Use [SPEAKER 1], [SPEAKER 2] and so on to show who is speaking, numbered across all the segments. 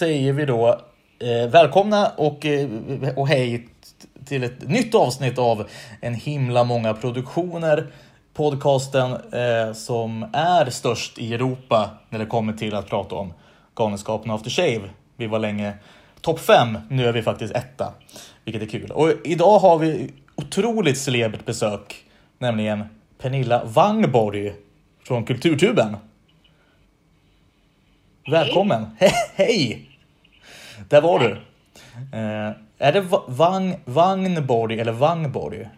[SPEAKER 1] och säger vi då eh, välkomna och, eh, och hej till ett nytt avsnitt av En himla många produktioner. Podcasten eh, som är störst i Europa när det kommer till att prata om Galenskapen After Shave. Vi var länge topp fem, nu är vi faktiskt etta, vilket är kul. Och idag har vi otroligt celebert besök, nämligen Pernilla Wangborg från Kulturtuben. Välkommen! Hej! Hej! Där var du. Eh, är det Va- Vang, Vagnborg eller Vangborg?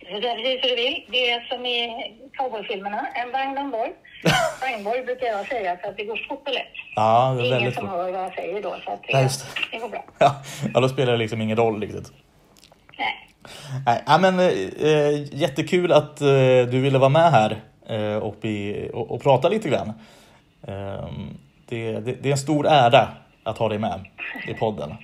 [SPEAKER 2] Det är precis hur du vill. Det är som i cowboyfilmerna. En vagn och en borg. Vagnborg brukar jag säga för att det går fort och lätt.
[SPEAKER 1] Ja, det
[SPEAKER 2] Det
[SPEAKER 1] är
[SPEAKER 2] är ingen som
[SPEAKER 1] bra.
[SPEAKER 2] hör vad jag säger då. Så att
[SPEAKER 1] Ja,
[SPEAKER 2] det,
[SPEAKER 1] just
[SPEAKER 2] det går bra.
[SPEAKER 1] Ja, ja, då spelar det liksom ingen roll riktigt.
[SPEAKER 2] Nej.
[SPEAKER 1] Nej, ja, men, eh, jättekul att eh, du ville vara med här eh, och, bli, och, och prata lite grann. Eh, det, det, det är en stor ära att ha dig med i podden.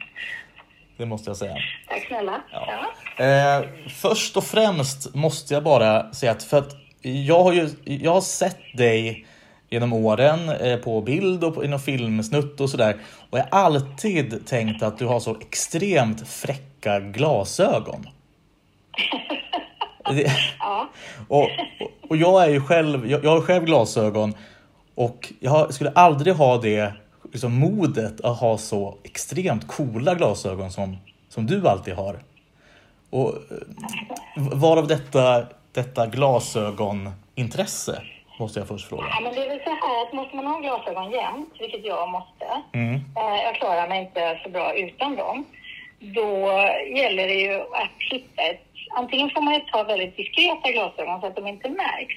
[SPEAKER 1] Det måste jag säga.
[SPEAKER 2] Tack snälla.
[SPEAKER 1] Ja.
[SPEAKER 2] Ja.
[SPEAKER 1] Eh, först och främst måste jag bara säga att, för att jag har ju jag har sett dig genom åren eh, på bild och på, i någon filmsnutt och sådär. Och jag har alltid tänkt att du har så extremt fräcka glasögon. Det,
[SPEAKER 2] ja.
[SPEAKER 1] och, och, jag är ju själv, jag, jag har själv glasögon och jag skulle aldrig ha det liksom modet att ha så extremt coola glasögon som, som du alltid har. Och eh, varav detta, detta glasögonintresse måste jag först fråga.
[SPEAKER 2] ja, men det är väl så här att måste man ha glasögon jämt, vilket jag måste.
[SPEAKER 1] Mm.
[SPEAKER 2] Eh, jag klarar mig inte så bra utan dem. Då gäller det ju att hitta ett... Antingen får man ju ta väldigt diskreta glasögon så att de inte märks.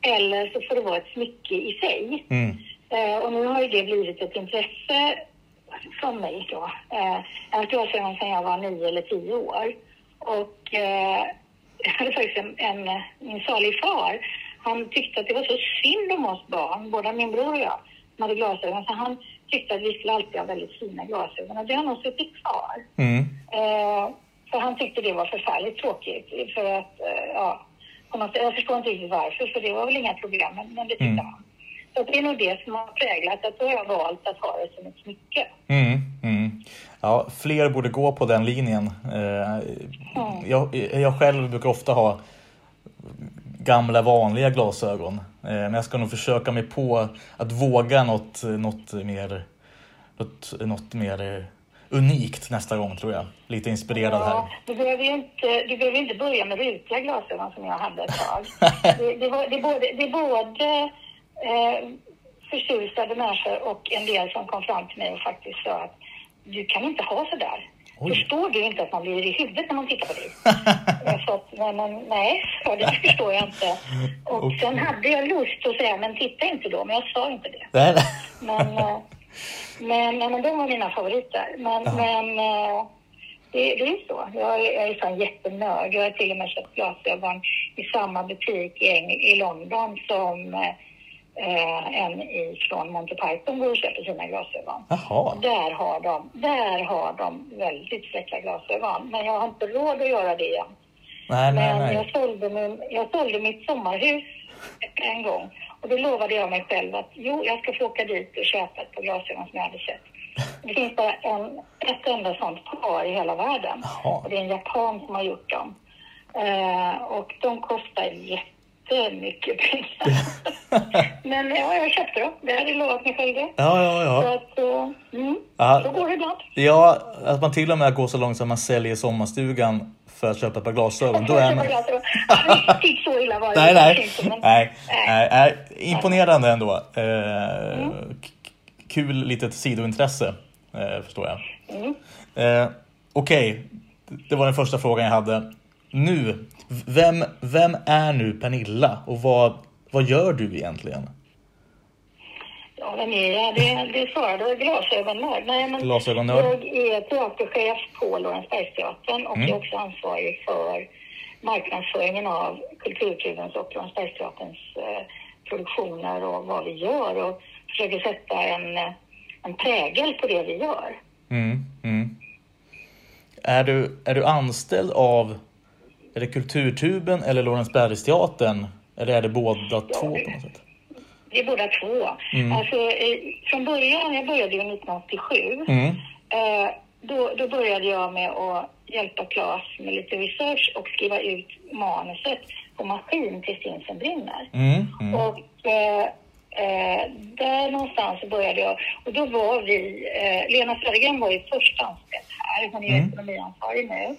[SPEAKER 2] Eller så får det vara ett smycke i sig.
[SPEAKER 1] Mm.
[SPEAKER 2] Eh, och nu har ju det blivit ett intresse från mig då. Eh, jag har glasögon sedan jag var nio eller tio år. Och eh, jag hade faktiskt en, en, min salig far, han tyckte att det var så synd om oss barn, både min bror och jag, som hade glasögon. Så han tyckte att vi skulle alltid ha väldigt fina glasögon och det har nog suttit kvar.
[SPEAKER 1] Mm.
[SPEAKER 2] Eh, för han tyckte det var förfärligt tråkigt. För att, eh, ja, jag förstår inte riktigt varför, för det var väl inga problem, men, men det tyckte
[SPEAKER 1] Mm.
[SPEAKER 2] han. Så det är nog det som har präglat att då har jag valt att ha det som ett smycke.
[SPEAKER 1] Mm, mm. Ja, fler borde gå på den linjen. Eh, jag, jag själv brukar ofta ha gamla vanliga glasögon. Eh, men jag ska nog försöka mig på att våga något, något mer, något, något mer unikt nästa gång tror jag. Lite inspirerad här.
[SPEAKER 2] Ja, du behöver ju inte, du behöver inte börja med rutiga glasögon som jag hade ett tag. det, det, var, det är både, det är både eh, förtjusade människor och en del som kom fram till mig och faktiskt sa att du kan inte ha sådär.
[SPEAKER 1] Oj.
[SPEAKER 2] Förstår du inte att man blir i huvudet när man tittar på dig? jag sa att, nej, men, nej, sa det förstår jag inte. Och
[SPEAKER 1] Okej.
[SPEAKER 2] sen hade jag lust att säga, men titta inte då, men jag sa inte det.
[SPEAKER 1] Nej, nej.
[SPEAKER 2] Men, eh, men, men, men de var mina favoriter. Men, men eh, det, det är så. Jag är, jag är sån jättenörd. Jag har till och med köpt glasögon i samma butik i, i London som eh, en ifrån Monty Python går och köper sina glasögon.
[SPEAKER 1] Jaha.
[SPEAKER 2] Där har, de, där har de väldigt fräcka glasögon. Men jag har inte råd att göra det igen.
[SPEAKER 1] Nej, nej,
[SPEAKER 2] Men jag
[SPEAKER 1] nej.
[SPEAKER 2] sålde, min, jag sålde mitt sommarhus en gång och då lovade jag mig själv att jo, jag ska få åka dit och köpa ett par glasögon som jag hade sett. Det finns bara en, ett enda sånt par i hela världen och det är en japan som har gjort dem. Eh, och de kostar jättemycket pengar. Men ja, jag köpte dem. Det hade jag lovat mig själv det.
[SPEAKER 1] Ja, ja,
[SPEAKER 2] Så
[SPEAKER 1] ja.
[SPEAKER 2] att, eh, mm,
[SPEAKER 1] Ja.
[SPEAKER 2] så går det ibland.
[SPEAKER 1] Ja, att man till och med går så långt som man säljer sommarstugan för att köpa ett par glasögon. Då är man...
[SPEAKER 2] Riktigt så illa var det
[SPEAKER 1] Nej, nej.
[SPEAKER 2] men-
[SPEAKER 1] nej, nej, nej. Imponerande ändå. Eh, k- Kul litet sidointresse, eh, förstår jag.
[SPEAKER 2] Mm.
[SPEAKER 1] Eh, Okej, det var den första frågan jag hade. Nu, vem, vem är nu Pernilla och vad, vad gör du egentligen?
[SPEAKER 2] Ja, vem är jag? Det, det svarade jag. Glasögonnörd. Nej, men
[SPEAKER 1] Glasögonnörd.
[SPEAKER 2] Jag är teaterchef på Lorensbergsteatern och
[SPEAKER 1] Mm.
[SPEAKER 2] är också ansvarig för marknadsföringen av Kulturtubens och Lorensbergsteaterns eh, produktioner och vad vi gör och försöker sätta en, en prägel på det vi gör.
[SPEAKER 1] Mm, mm. Är, du, är du anställd av är det Kulturtuben eller Lorensbergsteatern? Eller är det båda två på något sätt?
[SPEAKER 2] Vi är båda två.
[SPEAKER 1] Mm.
[SPEAKER 2] Alltså, eh, från början, jag började ju 1987.
[SPEAKER 1] Mm.
[SPEAKER 2] Eh, då, då började jag med att hjälpa Claes med lite research och skriva ut manuset på maskin till Stinsen brinner.
[SPEAKER 1] Mm. Mm.
[SPEAKER 2] Och eh, eh, där någonstans började jag. Och då var vi, Lena Södergren var ju först anställd här. Hon är
[SPEAKER 1] Mm.
[SPEAKER 2] ekonomiansvarig nu.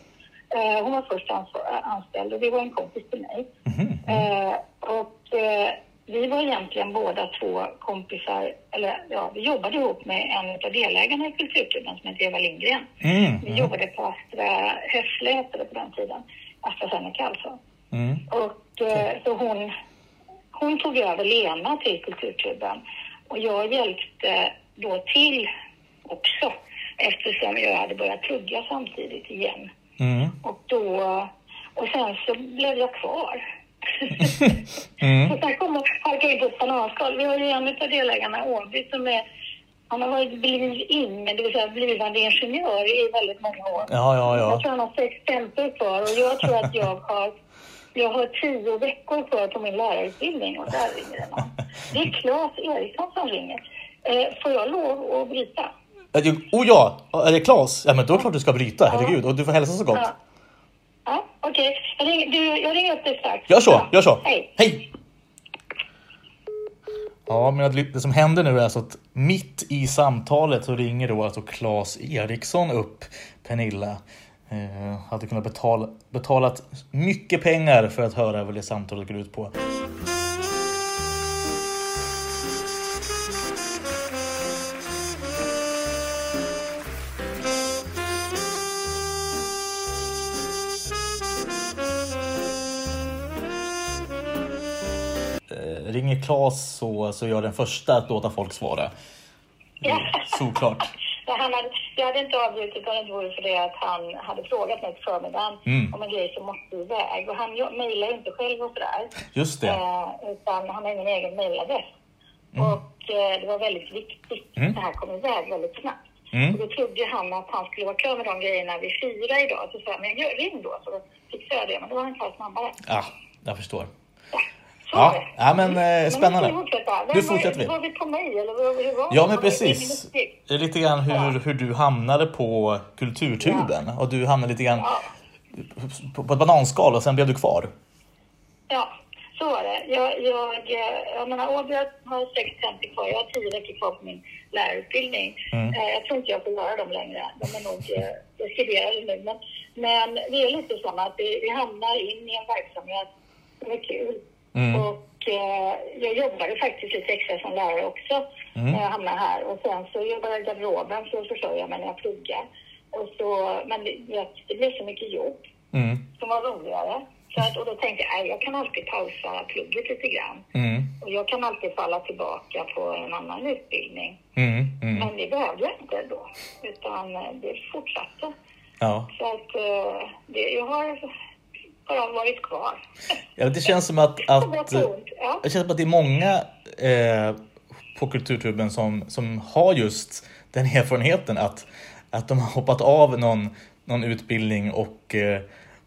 [SPEAKER 2] Eh, hon var först ansvar, anställd och det var en kompis till mig.
[SPEAKER 1] Mhm.
[SPEAKER 2] Eh, och eh, vi var egentligen båda två kompisar, eller ja, vi jobbade ihop med en av delägarna i Kulturklubben som heter Eva Lindgren.
[SPEAKER 1] Mm.
[SPEAKER 2] Vi jobbade på Astra Hässle hette det på den tiden. AstraZeneca alltså.
[SPEAKER 1] Mm.
[SPEAKER 2] Och eh, så hon, hon tog över Lena till Kulturklubben och jag hjälpte då till också eftersom jag hade börjat plugga samtidigt igen.
[SPEAKER 1] Mm.
[SPEAKER 2] Och då, och sen så blev jag kvar.
[SPEAKER 1] Mm.
[SPEAKER 2] och sen kom och halkade in på ett bananskal. Vi har ju en av delägarna, Åby, som är han har varit bliv-in, det vill säga blivande ingenjör i väldigt många år.
[SPEAKER 1] Ja, ja,
[SPEAKER 2] Jag
[SPEAKER 1] ja.
[SPEAKER 2] tror han har sex tentor kvar och jag tror att jag har, jag har tio veckor kvar på min lärarutbildning och där ringer det någon. Det är Claes Eriksson som ringer. Eh, får jag lov att bryta?
[SPEAKER 1] Oh ja, är det Klas? Ja men då är det klart du ska bryta, herregud. Och du får hälsa så gott.
[SPEAKER 2] Ja, ja okej. Jag, ringer, du, jag ringer upp dig strax.
[SPEAKER 1] Gör så,
[SPEAKER 2] Ja.
[SPEAKER 1] gör så.
[SPEAKER 2] Hej.
[SPEAKER 1] Hej! Ja, men det som händer nu är alltså att mitt i samtalet så ringer då alltså Claes Eriksson upp Pernilla. Eh, hade kunnat betala, betalat mycket pengar för att höra vad det samtalet går ut på. Claes så, så är jag den första att låta folk svara.
[SPEAKER 2] Ja.
[SPEAKER 1] Såklart.
[SPEAKER 2] Han hade, jag hade inte avbrutit om det inte vore för det att han hade frågat mig på förmiddagen
[SPEAKER 1] Mm.
[SPEAKER 2] om en grej som måste iväg. Och han mejlar ju inte själv och sådär.
[SPEAKER 1] Just det.
[SPEAKER 2] Eh, utan han har ingen egen mejladress. Och eh, det var väldigt viktigt.
[SPEAKER 1] Mm.
[SPEAKER 2] Det här kom iväg väldigt snabbt.
[SPEAKER 1] Mm.
[SPEAKER 2] Och då trodde han att han skulle vara klar med de grejerna vid fyra idag. Så sa jag, men gör, ring då så fixar jag det. Men då var han klar snabbare.
[SPEAKER 1] Ja, jag förstår.
[SPEAKER 2] Ja, så
[SPEAKER 1] Ja, ja, men, eh, spännande.
[SPEAKER 2] nu fortsätta.
[SPEAKER 1] Fortsätter vi.
[SPEAKER 2] Var vi på mig eller hur var
[SPEAKER 1] Ja, men precis. Lite grann hur, hur du hamnade på Kulturtuben. Och du hamnade lite grann
[SPEAKER 2] Ja.
[SPEAKER 1] på, på ett bananskal och sen blev du kvar.
[SPEAKER 2] Ja, så var det. Jag, jag, eh, jag menar, Åby har 650 kvar. Jag har 10 veckor kvar på min lärarutbildning.
[SPEAKER 1] Mm.
[SPEAKER 2] Eh, Jag tror inte jag får göra dem längre. De är nog eh, preskriberade nu. Men, men det är lite så att vi, vi hamnar in i en verksamhet som är kul.
[SPEAKER 1] Mm.
[SPEAKER 2] Och eh, jag jobbade faktiskt lite extra som lärare också
[SPEAKER 1] Mm.
[SPEAKER 2] när jag hamnade här. Och sen så jobbade jag i garderoben för att försörja mig när jag pluggade. Och så, men det, det blev så mycket jobb
[SPEAKER 1] Mm.
[SPEAKER 2] som var roligare. Så att, och då tänkte jag, jag kan alltid pausa plugget lite grann.
[SPEAKER 1] Mm.
[SPEAKER 2] Och jag kan alltid falla tillbaka på en annan utbildning.
[SPEAKER 1] Mm. Mm.
[SPEAKER 2] Men det behövde jag inte då, utan eh, det fortsatte.
[SPEAKER 1] Ja.
[SPEAKER 2] Så att eh, det, jag har bara varit kvar.
[SPEAKER 1] ja, det känns som att, att.
[SPEAKER 2] Ja.
[SPEAKER 1] det känns som att det är många eh, på Kulturtuben som, som har just den erfarenheten att, att de har hoppat av någon, någon utbildning och, eh,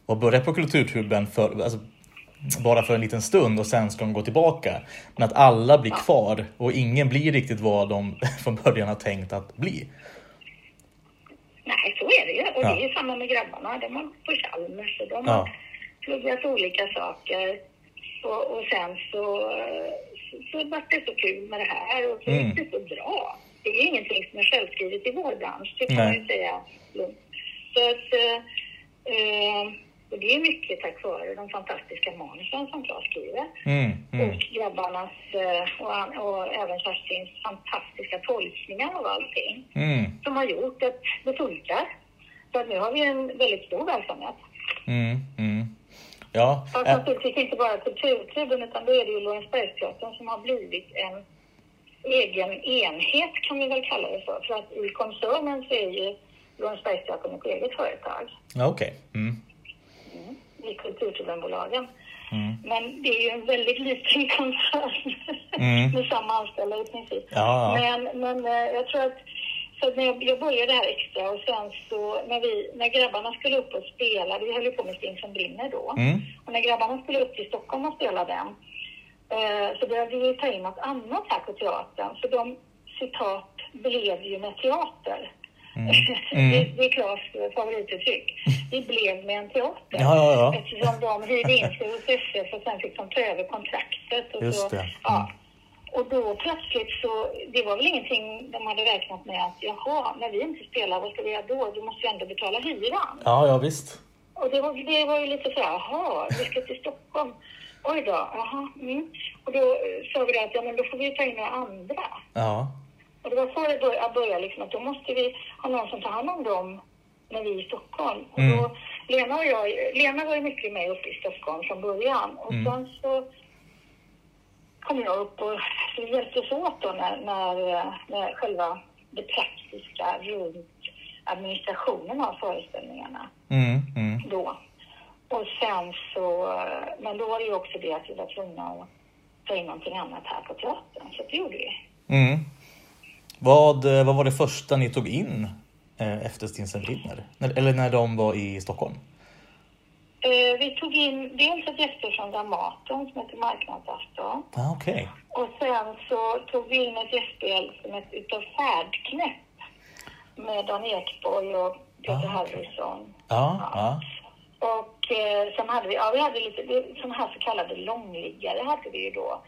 [SPEAKER 1] och börjat på Kulturtuben för, alltså, bara för en liten stund och sen ska de gå tillbaka. Men att alla blir kvar och ingen blir riktigt vad de från början har tänkt att bli.
[SPEAKER 2] Nej, så är det ju. Och
[SPEAKER 1] Ja.
[SPEAKER 2] det är ju samma med grabbarna. De har på Chalmers och de
[SPEAKER 1] Ja.
[SPEAKER 2] Pluggat olika saker. Och, och sen så, så, så vart det så kul med det här och så
[SPEAKER 1] Mm.
[SPEAKER 2] gick det så bra. Det är ingenting som är självskrivet i vår bransch, det kan man ju säga lugnt. Så att, eh, eh, och det är mycket tack vare de fantastiska manusen som Claes skriver.
[SPEAKER 1] Mm, mm,
[SPEAKER 2] Och grabbarnas eh, och, och även Kerstins fantastiska tolkningar av allting
[SPEAKER 1] mm,
[SPEAKER 2] som har gjort att det funkar. Så att nu har vi en väldigt stor verksamhet.
[SPEAKER 1] mm, mm. Ja,
[SPEAKER 2] Fast
[SPEAKER 1] äh,
[SPEAKER 2] naturligtvis inte bara Kulturklubben utan då är det ju Lorensbergsteatern som har blivit en egen enhet kan vi väl kalla det för. För att i koncernen så är ju Lorensbergsteatern ett eget företag
[SPEAKER 1] okej. Mm,
[SPEAKER 2] i Kulturklubbenbolagen.
[SPEAKER 1] mm.
[SPEAKER 2] Men det är ju en väldigt liten koncern
[SPEAKER 1] Mm.
[SPEAKER 2] med samma anställda i princip.
[SPEAKER 1] Ja, ja.
[SPEAKER 2] Men, men eh, jag tror att så när jag, jag började här extra och sen så när, vi, när grabbarna skulle upp och spela, vi höll ju på med Sting som brinner då.
[SPEAKER 1] Mm.
[SPEAKER 2] Och när grabbarna skulle upp till Stockholm och spela den, eh, så började vi ta in något annat här på teatern. Så de citat blev ju med teater.
[SPEAKER 1] Mm.
[SPEAKER 2] det,
[SPEAKER 1] Mm.
[SPEAKER 2] det är Claes favorituttryck. Vi blev med en teater.
[SPEAKER 1] Ja, ja, ja.
[SPEAKER 2] Eftersom de hyrde in sig hos SF och sen fick de ta över kontraktet. Och
[SPEAKER 1] Just
[SPEAKER 2] så,
[SPEAKER 1] det. Mm.
[SPEAKER 2] Ja. Och då plötsligt så, det var väl ingenting de hade räknat med att jaha, när vi inte spelar, vad ska vi göra då? Vi måste ju ändå betala hyran.
[SPEAKER 1] Ja, ja visst.
[SPEAKER 2] Och det var, det var ju lite så här, jaha, vi ska till Stockholm. Oj då, jaha. Mm. Och då sa vi det att ja, men då får vi ta in några andra.
[SPEAKER 1] Ja.
[SPEAKER 2] Och det var så det började, började liksom, att då måste vi ha någon som tar hand om dem när vi är i Stockholm. Och
[SPEAKER 1] Mm.
[SPEAKER 2] då, Lena och jag, Lena var ju mycket med uppe i Stockholm från början. Och
[SPEAKER 1] Mm.
[SPEAKER 2] sen så kom jag upp och vi hjälptes åt då när, när, när själva det praktiska runt administrationen av föreställningarna
[SPEAKER 1] Mm. Mm.
[SPEAKER 2] då. Och sen så, men då var det ju också det att vi var tvungna att ta in någonting annat här på teatern. Så det gjorde vi.
[SPEAKER 1] Mm. Vad, eh, vad var det första ni tog in eh, efter Stinsen brinner? När- Eller när de var i Stockholm?
[SPEAKER 2] Eh, vi tog in dels ett gäster från Dramaten som heter Marknadsafton.
[SPEAKER 1] Ah, Okej.
[SPEAKER 2] Och sen så tog vi in ett gästspel som ett utav Färdknäpp med Dan Ekborg och Peter
[SPEAKER 1] Ah, okej.
[SPEAKER 2] Harrison.
[SPEAKER 1] Ja, ja.
[SPEAKER 2] Och eh, sen hade vi, ja vi hade lite, sådana här så kallade långliggare hade vi ju då.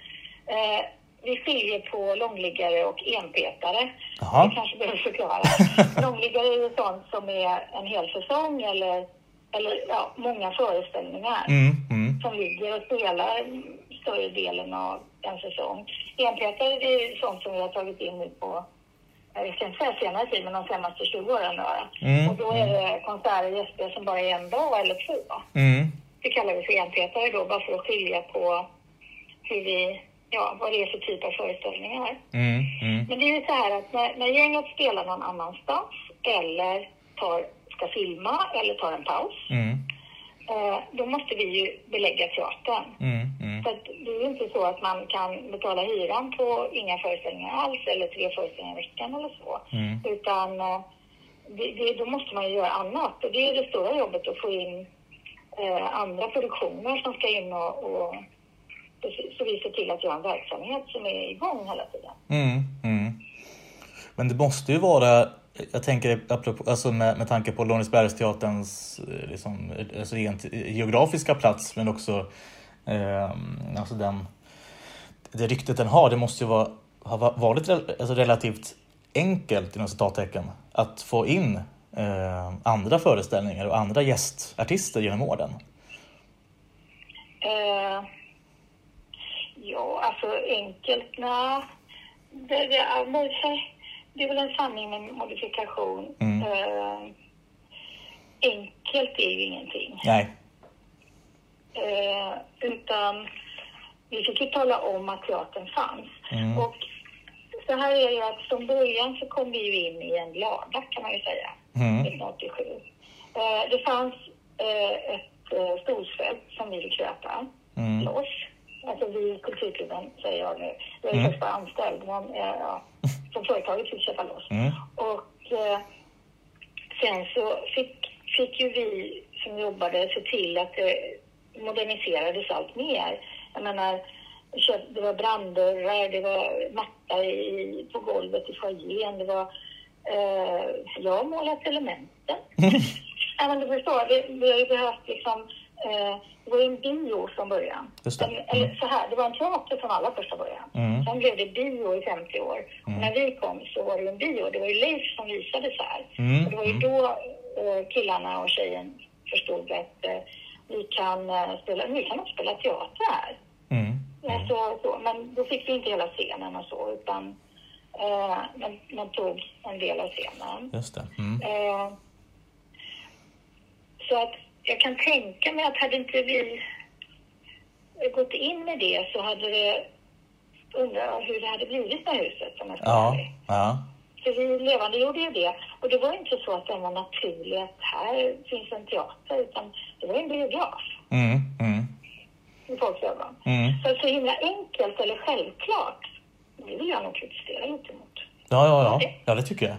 [SPEAKER 2] Eh, vi skiljer på långliggare och enpetare.
[SPEAKER 1] Jaha.
[SPEAKER 2] Det kanske behöver förklara. långliggare är ju sånt som är en hel säsong eller, eller ja, många föreställningar
[SPEAKER 1] Mm. Mm.
[SPEAKER 2] som ligger och spelar större delen av en säsong. Enpetare det är sånt som vi har tagit in nu på, jag ska inte säga senare tid, men de senaste 20 åren. Då.
[SPEAKER 1] Mm,
[SPEAKER 2] Och då är det konserter och gästspel som bara är en dag eller två.
[SPEAKER 1] Mm.
[SPEAKER 2] Det kallar vi för enpetare då, bara för att skilja på hur vi, ja, vad det är för typ av föreställningar.
[SPEAKER 1] Mm. Mm.
[SPEAKER 2] Men det är ju så här att när, när gänget spelar någon annanstans eller tar, ska filma eller tar en paus,
[SPEAKER 1] Mm.
[SPEAKER 2] eh, då måste vi ju belägga teatern.
[SPEAKER 1] Mm. Mm.
[SPEAKER 2] Så det är ju inte så att man kan betala hyran på inga föreställningar alls eller tre föreställningar i veckan eller så.
[SPEAKER 1] Mm.
[SPEAKER 2] Utan eh, det, det, då måste man ju göra annat. Och det är det stora jobbet att få in eh, andra produktioner som ska in och, och så vi ser till att göra en verksamhet som är igång hela tiden.
[SPEAKER 1] Mm, mm. Men det måste ju vara, jag tänker apropå, alltså med, med tanke på Lorensbergsteaterns eh, liksom, eh, alltså rent eh, geografiska plats men också eh, alltså den, det ryktet den har. Det måste ju vara, ha varit alltså relativt enkelt inom citattecken att få in eh, andra föreställningar och andra gästartister genom åren.
[SPEAKER 2] Eh, ja, alltså enkelt, nej. Det, det, är- det är väl en sanning med modifikation.
[SPEAKER 1] Mm.
[SPEAKER 2] Eh, enkelt är ju ingenting.
[SPEAKER 1] Nej.
[SPEAKER 2] Eh, utan vi fick ju tala om att teatern fanns.
[SPEAKER 1] Mm.
[SPEAKER 2] Och så här är det att från början så kom vi ju in i en lada kan man ju säga,
[SPEAKER 1] Mm.
[SPEAKER 2] 1987. Eh, det fanns eh, ett eh, stolsfält som vi fick köpa
[SPEAKER 1] Mm.
[SPEAKER 2] loss. Alltså vi i Kulturklubben säger jag nu. Jag är
[SPEAKER 1] Mm.
[SPEAKER 2] bara anställd, men eh, ja, som företaget fick köpa loss.
[SPEAKER 1] Mm.
[SPEAKER 2] Och eh, sen så fick, fick ju vi som jobbade se till att det moderniserades allt mer. Jag menar, det var branddörrar, det var matta i, på golvet i foajén, det var... Eh, jag har målat elementen. ja, men du förstår, vi, vi har ju behövt liksom... Eh, det var ju en bio från början. En, eller så här, det var en teater från allra första början.
[SPEAKER 1] Mm.
[SPEAKER 2] Sen blev det bio i 50 år. Och när vi kom så var det en bio. Det var ju Leif som visade så här.
[SPEAKER 1] Mm,
[SPEAKER 2] Och det var ju
[SPEAKER 1] mm.
[SPEAKER 2] då eh, killarna och tjejen förstod att eh, vi kan eh, spela, vi kan också spela teater här.
[SPEAKER 1] Mm.
[SPEAKER 2] Ja, så, så. Men då fick vi inte hela scenen och så, utan man, man tog en del av scenen.
[SPEAKER 1] Just det. Mm.
[SPEAKER 2] Så att jag kan tänka mig att hade inte vi gått in med det så hade det undrar hur det hade blivit med huset som jag
[SPEAKER 1] Ja. Ja.
[SPEAKER 2] För vi levande gjorde ju det. Och det var inte så att den var naturlig att här finns en teater utan det var en biograf
[SPEAKER 1] Mm. Mm.
[SPEAKER 2] i folks ögon.
[SPEAKER 1] Mm.
[SPEAKER 2] Så så himla enkelt eller självklart, det vill jag nog protestera lite mot.
[SPEAKER 1] Ja, ja, ja. Ja, det tycker jag.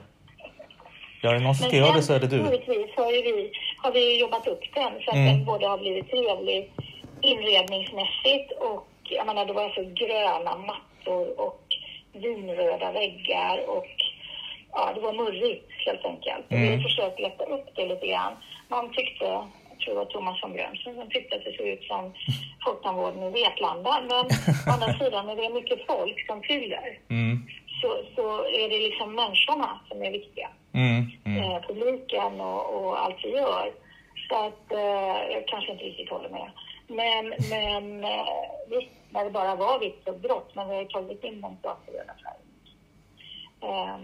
[SPEAKER 1] Ja, är det någon som ska göra det så är det du.
[SPEAKER 2] Givetvis har, vi, har vi jobbat upp den så att
[SPEAKER 1] Mm.
[SPEAKER 2] den både har blivit trevlig inredningsmässigt och jag menar det var så gröna mattor och vinröda väggar och ja, det var murrigt helt enkelt.
[SPEAKER 1] Mm.
[SPEAKER 2] Vi försökte lätta upp det lite grann. Man tyckte, jag tror det var Thomas von Brömsen som tyckte att det såg ut som folktandvården i Vetlanda. Men å andra sidan, när det är mycket folk som fyller
[SPEAKER 1] Mm.
[SPEAKER 2] så, så är det liksom människorna som är viktiga.
[SPEAKER 1] Mm. Mm.
[SPEAKER 2] Eh, publiken och, och allt vi gör. Så att eh, jag kanske inte riktigt håller med. Men, men eh, visst, när det bara var vitt och grått, men vi har ju tagit in de teaterröda färgerna. Eh,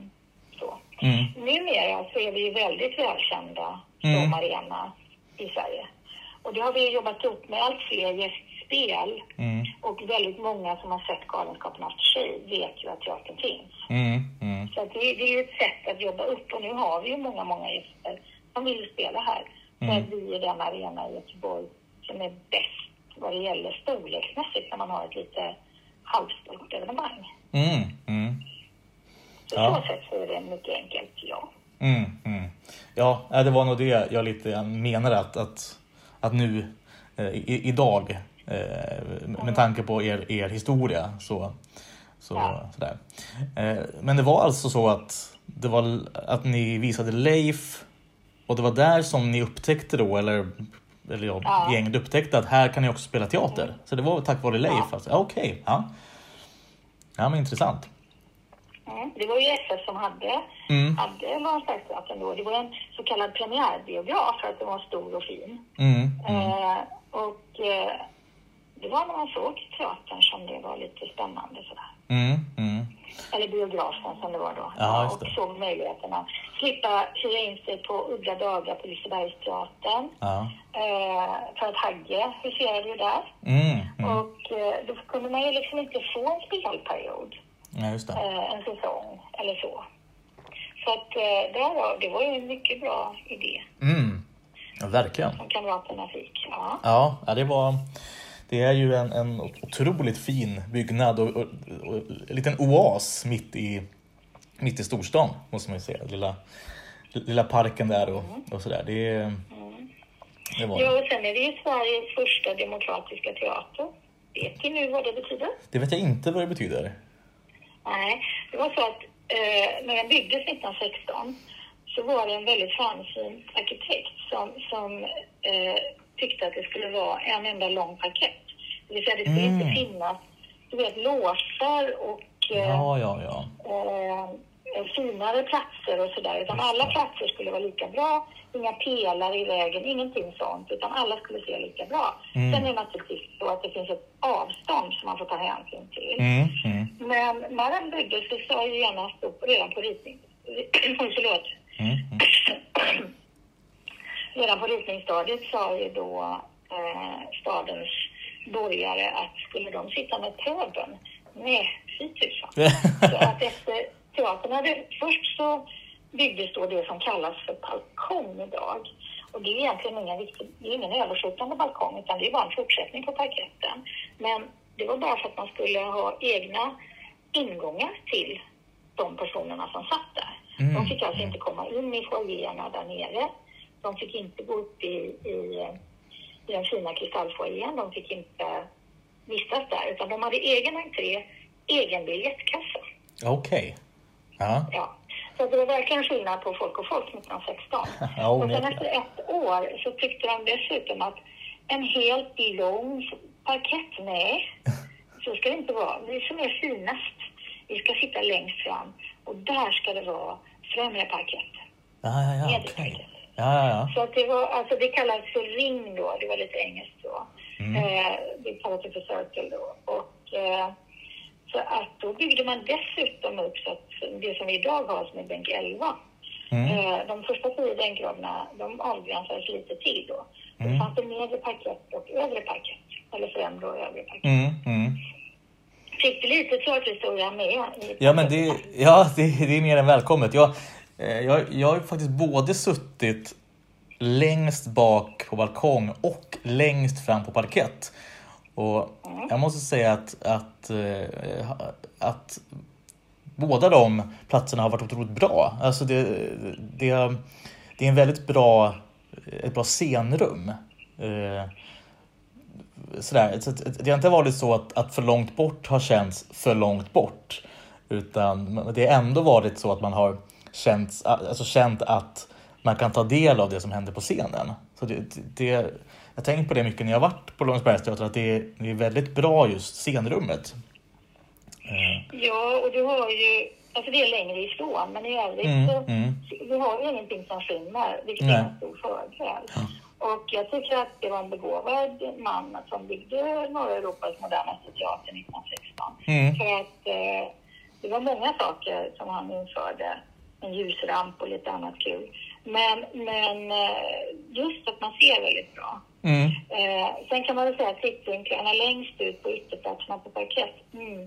[SPEAKER 2] så.
[SPEAKER 1] Mm.
[SPEAKER 2] Numera så är vi ju väldigt välkända
[SPEAKER 1] Mm.
[SPEAKER 2] som arena i Sverige. Och det har vi jobbat upp med allt fler gästspel.
[SPEAKER 1] Mm.
[SPEAKER 2] Och väldigt många som har sett Galenskapen After Shave vet ju att teatern finns.
[SPEAKER 1] Mm. Mm.
[SPEAKER 2] Så det, det är ju ett sätt att jobba upp och nu har vi ju många, många gäster som vill spela här. För
[SPEAKER 1] Mm.
[SPEAKER 2] att vi är den arena i Göteborg som är bäst vad det gäller storleksmässigt när man har ett lite halvstort evenemang.
[SPEAKER 1] Mm. Mm.
[SPEAKER 2] Så
[SPEAKER 1] Ja.
[SPEAKER 2] så sätt så är det mycket enkelt, ja.
[SPEAKER 1] Mm, mm. Ja, nej, det var nog det jag lite menade att, att, att nu eh, i, idag med tanke på er, er historia så, så
[SPEAKER 2] Ja.
[SPEAKER 1] sådär. Eh, men det var alltså så att det var att ni visade Leif och det var där som ni upptäckte då eller eller ja,
[SPEAKER 2] Ja.
[SPEAKER 1] gänget upptäckte att här kan ni också spela teater. Så det var tack vare Leif
[SPEAKER 2] Ja.
[SPEAKER 1] alltså. Okej, ja. Ja men intressant.
[SPEAKER 2] Mm. Det var ju SF som hade,
[SPEAKER 1] Mm.
[SPEAKER 2] hade Vansbergsteatern då. Det var en så kallad premiärbiograf för att den var stor och fin.
[SPEAKER 1] Mm, mm,
[SPEAKER 2] Eh, och eh, det var när man såg teatern som det var lite spännande sådär.
[SPEAKER 1] mm, mm.
[SPEAKER 2] Eller biografen som det var då.
[SPEAKER 1] Ja, just
[SPEAKER 2] och
[SPEAKER 1] det.
[SPEAKER 2] såg möjligheterna. Slippa hyra in sig på udda dagar på Lisebergsteatern.
[SPEAKER 1] Ja.
[SPEAKER 2] Eh, för att Hagge huserade ju där.
[SPEAKER 1] Mm, mm.
[SPEAKER 2] Och eh, då kunde man ju liksom inte få en spelperiod.
[SPEAKER 1] Ja, det.
[SPEAKER 2] Eh, en säsong eller så. Så att eh, där var, det var ju en mycket bra idé
[SPEAKER 1] Mm. Ja, verkligen.
[SPEAKER 2] som kamraterna fick. Ja,
[SPEAKER 1] ja, det var... Det är ju en, en otroligt fin byggnad och, och, och en liten oas mitt i, mitt i storstan, måste man ju säga. Lilla, lilla parken där och, och sådär. Det, det var
[SPEAKER 2] ja, och sen är det ju Sveriges första demokratiska teater. Vet ni nu vad det betyder?
[SPEAKER 1] Det vet jag inte vad det betyder.
[SPEAKER 2] Nej, det var så att eh, när den byggdes 1916 så var det en väldigt framsynt arkitekt som, som eh, tyckte att det skulle vara en enda lång parkett. Det vill säga det skulle
[SPEAKER 1] Mm.
[SPEAKER 2] inte finnas du vet, låsar och eh,
[SPEAKER 1] Ja, ja, ja.
[SPEAKER 2] eh, finare platser och sådär. Utan alla platser skulle vara lika bra. Inga pelare i vägen, ingenting sånt. Utan alla skulle se lika bra.
[SPEAKER 1] Mm.
[SPEAKER 2] Sen är det naturligtvis så att det finns ett avstånd som man får ta hänsyn till.
[SPEAKER 1] Mm, mm,
[SPEAKER 2] Men när den byggdes så sa ju genast upp redan på ritning... Förlåt.
[SPEAKER 1] mm, mm.
[SPEAKER 2] Redan på ritningsstadiet sa ju då eh, stadens borgare att skulle de sitta med pöbeln? Nej, fy tusan. Så att efter teatern hade... Först så byggdes då det som kallas för balkong idag. Och det är egentligen ingen, riktig, det är ingen överskjutande balkong utan det är bara en fortsättning på parketten. Men det var bara för att man skulle ha egna ingångar till de personerna som satt där.
[SPEAKER 1] Mm.
[SPEAKER 2] De fick alltså inte komma in i foajéerna där nere. De fick inte gå upp i, i, i den fina kristallfoajén. De fick inte vistas där. Utan de hade egen entré, egen biljettkassa.
[SPEAKER 1] Okej. Ja.
[SPEAKER 2] Ja. Så det var verkligen skillnad på folk och folk 1916.
[SPEAKER 1] Ja,
[SPEAKER 2] och sen efter ett år så tyckte de dessutom att en helt lång parkett, nej, så ska det inte vara. Vi som är finast, vi ska sitta längst fram och där ska det vara främre parkett.
[SPEAKER 1] Ja, ja, ja,
[SPEAKER 2] parkett.
[SPEAKER 1] Ja, ja, ja.
[SPEAKER 2] Så det var, alltså det kallas för ring då, det var lite engelskt då.
[SPEAKER 1] Mm.
[SPEAKER 2] Eh, det kallas för circle då. Och, eh, så att då byggde man dessutom upp så att det som vi idag har som är bänk 11.
[SPEAKER 1] Mm.
[SPEAKER 2] Eh, de första tio bänkraderna, de avgränsades lite till då.
[SPEAKER 1] Mm.
[SPEAKER 2] Det fanns det nedre parkett och övre parkett. Eller främre och övre parkett.
[SPEAKER 1] Mm, mm.
[SPEAKER 2] Fick du lite teaterhistoria med?
[SPEAKER 1] Ja, men det, ja, det, det är mer än välkommet. Jag, jag, jag har faktiskt både suttit längst bak på balkong och längst fram på parkett. Och jag måste säga att, att, eh, att båda de platserna har varit otroligt bra. Alltså det, det, det är en väldigt bra, ett bra scenrum. Eh, sådär, så det har inte varit så att, att för långt bort har känts för långt bort. Utan det har ändå varit så att man har känt, alltså känt att man kan ta del av det som händer på scenen. Så det, det, jag har tänkt på det mycket när jag varit på Långsbergsteatern, att det är, det är väldigt bra just scenrummet.
[SPEAKER 2] Ja, och du har ju, alltså det är längre ifrån, men i övrigt mm, så mm. vi har ju ingenting som skymmer, vilket Nej. är en stor fördel. Ja. Och jag tycker att det var en begåvad man som byggde norra Europas modernaste teater 1916. Mm. För att eh, det var många saker som han införde. En ljusramp och lite annat kul. Men, men eh, just att man ser väldigt bra. Mm. Eh, sen kan man väl säga att sittvinklarna längst ut på ytterplatserna på parkett, mm,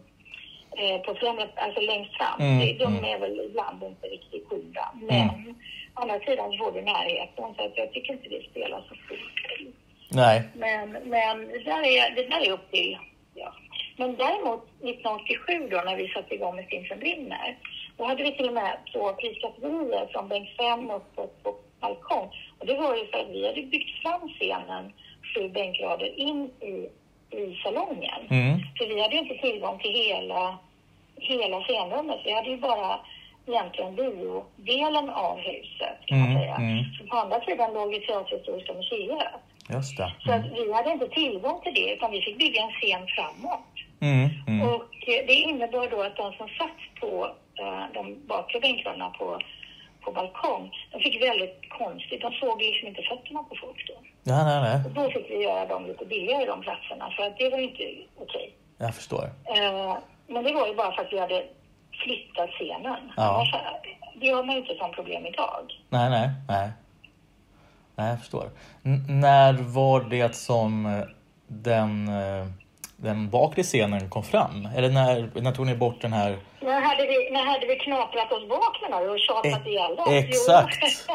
[SPEAKER 2] eh, på främre, alltså längst fram, mm. de mm. är väl ibland inte riktigt goda. Men mm. å andra sidan får du närheten så att jag tycker inte det spelar så stor roll.
[SPEAKER 1] Nej.
[SPEAKER 2] Men, men det, där är, det där är upp till, ja. Men däremot 1987 då när vi satte igång med Stinsen brinner, då hade vi till och med två priskategorier från bänk 5 upp på balkong. Och det var ju för att vi hade byggt fram scenen sju bänkrader in i, i salongen. Mm. Så vi hade ju inte tillgång till hela, hela scenrummet. Vi hade ju bara egentligen biodelen av huset kan mm. man säga. Mm. Så på andra sidan låg ju Teaterhistoriska museet.
[SPEAKER 1] Just det.
[SPEAKER 2] Så att vi hade inte tillgång till det utan vi fick bygga en scen framåt. Mm, mm. Och det innebar då att de som satt på uh, de bakre bänkraderna på, på balkong, de fick väldigt konstigt, de såg liksom inte fötterna på folk då.
[SPEAKER 1] Ja, nej, nej.
[SPEAKER 2] Och då fick vi göra dem lite billigare, de platserna, för att det var inte okej. Okay.
[SPEAKER 1] Jag förstår.
[SPEAKER 2] Uh, men det var ju bara för att vi hade flyttat scenen. Ja. Det har man ju inte som problem idag.
[SPEAKER 1] Nej, nej, nej. Nej, jag förstår. N när var det som eh, den den bakre scenen kom fram? Eller när, när tog ni bort den här...
[SPEAKER 2] När hade vi, när hade vi knaprat oss bak menar du och tjatat e ihjäl oss?
[SPEAKER 1] Exakt!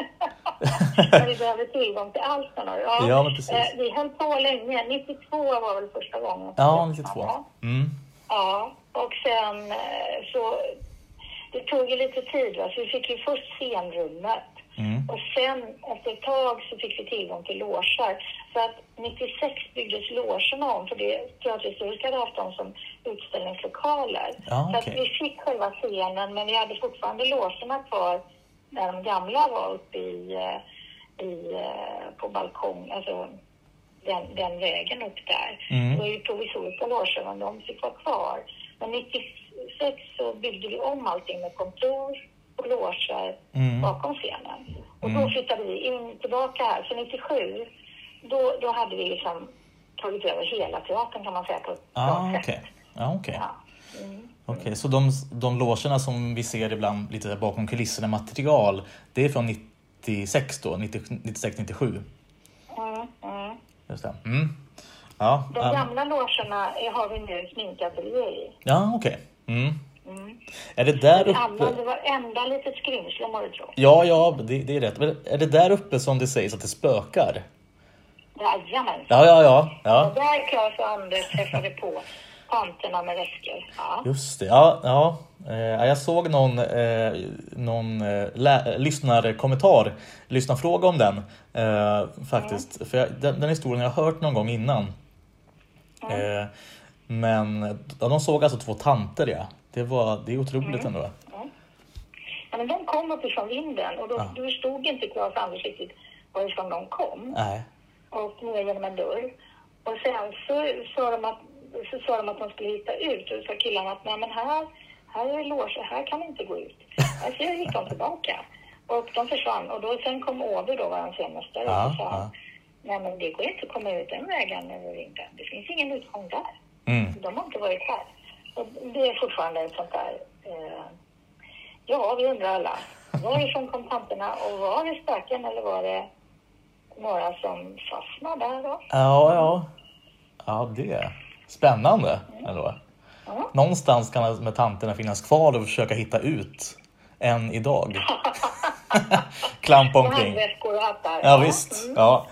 [SPEAKER 2] när vi behöver tillgång till allt menar du?
[SPEAKER 1] Ja, ja men precis. Eh,
[SPEAKER 2] vi höll på länge. 92 var väl första gången.
[SPEAKER 1] Ja, 92. Mm.
[SPEAKER 2] Ja, och sen eh, så... Det tog ju lite tid va, så vi fick ju först scenrummet. Mm. Och sen efter ett tag så fick vi tillgång till loger. Så att 96 byggdes logerna om, för det Teaterhistoriska hade haft dem som utställningslokaler.
[SPEAKER 1] Ja,
[SPEAKER 2] okay. Så att vi fick själva scenen, men vi hade fortfarande logerna kvar när de gamla var uppe i, eh, i, eh, på balkong, alltså den, den vägen upp där. Mm. Det var ju provisoriska loger, men de fick vara kvar. Men 96 så byggde vi om allting med kontor och loger mm. bakom scenen. Och då mm. flyttade vi in tillbaka här. Så 97, då, då hade vi liksom tagit över hela teatern kan man säga på ett
[SPEAKER 1] ah, bra okay. sätt. Ah, okay. Ja. Mm. Okej, okay, så de, de logerna som vi ser ibland lite bakom kulisserna material, det är från 96 då, 96-97?
[SPEAKER 2] Mm, mm.
[SPEAKER 1] Just det. Mm. Ja,
[SPEAKER 2] de um, gamla logerna har vi nu sminkateljé i.
[SPEAKER 1] Ja, okej. Okay. Mm. Mm. Är det där uppe?
[SPEAKER 2] Använder varenda litet skrymsle må du tro.
[SPEAKER 1] Ja, ja, det, det, är rätt. Men är det där uppe som det sägs att det spökar?
[SPEAKER 2] Jajamän.
[SPEAKER 1] Ja, ja, ja. ja.
[SPEAKER 2] Det där Claes och Anders träffade på panterna med väskor. Ja.
[SPEAKER 1] Just det, ja. ja. Eh, jag såg någon, eh, någon eh, lyssnarkommentar, lyssnarfråga om den faktiskt. Mm. För jag, den, den historien jag har hört någon gång innan. Mm. Men de såg alltså två tanter ja. Det, var, det är otroligt mm. ändå.
[SPEAKER 2] Mm. Ja, men de kom uppifrån vinden och då, ja. då förstod inte Claes Anders riktigt varifrån de kom.
[SPEAKER 1] Nej.
[SPEAKER 2] Och ner genom en dörr. Och sen så sa de att, så sa de att de skulle hitta ut och så sa killarna att nej men här, här är loge, här kan ni inte gå ut. Så gick de tillbaka. Och de försvann. Och då sen kom Åby då, var scenmästare, ja, och sa ja. nej men det går inte att komma ut den vägen över vinden. Det finns ingen utgång där. Mm. De har inte varit här. Och det är fortfarande ett sånt där... Eh, ja, vi undrar alla. Varifrån kom tanterna och var det spöken eller var det några som fastnade där då?
[SPEAKER 1] Ja, ja. Ja, det är spännande mm. ändå. Mm. Någonstans kan med tanterna finnas kvar och försöka hitta ut än idag. Klampa omkring.
[SPEAKER 2] Och hattar.
[SPEAKER 1] Ja, visst. Mm. Ja.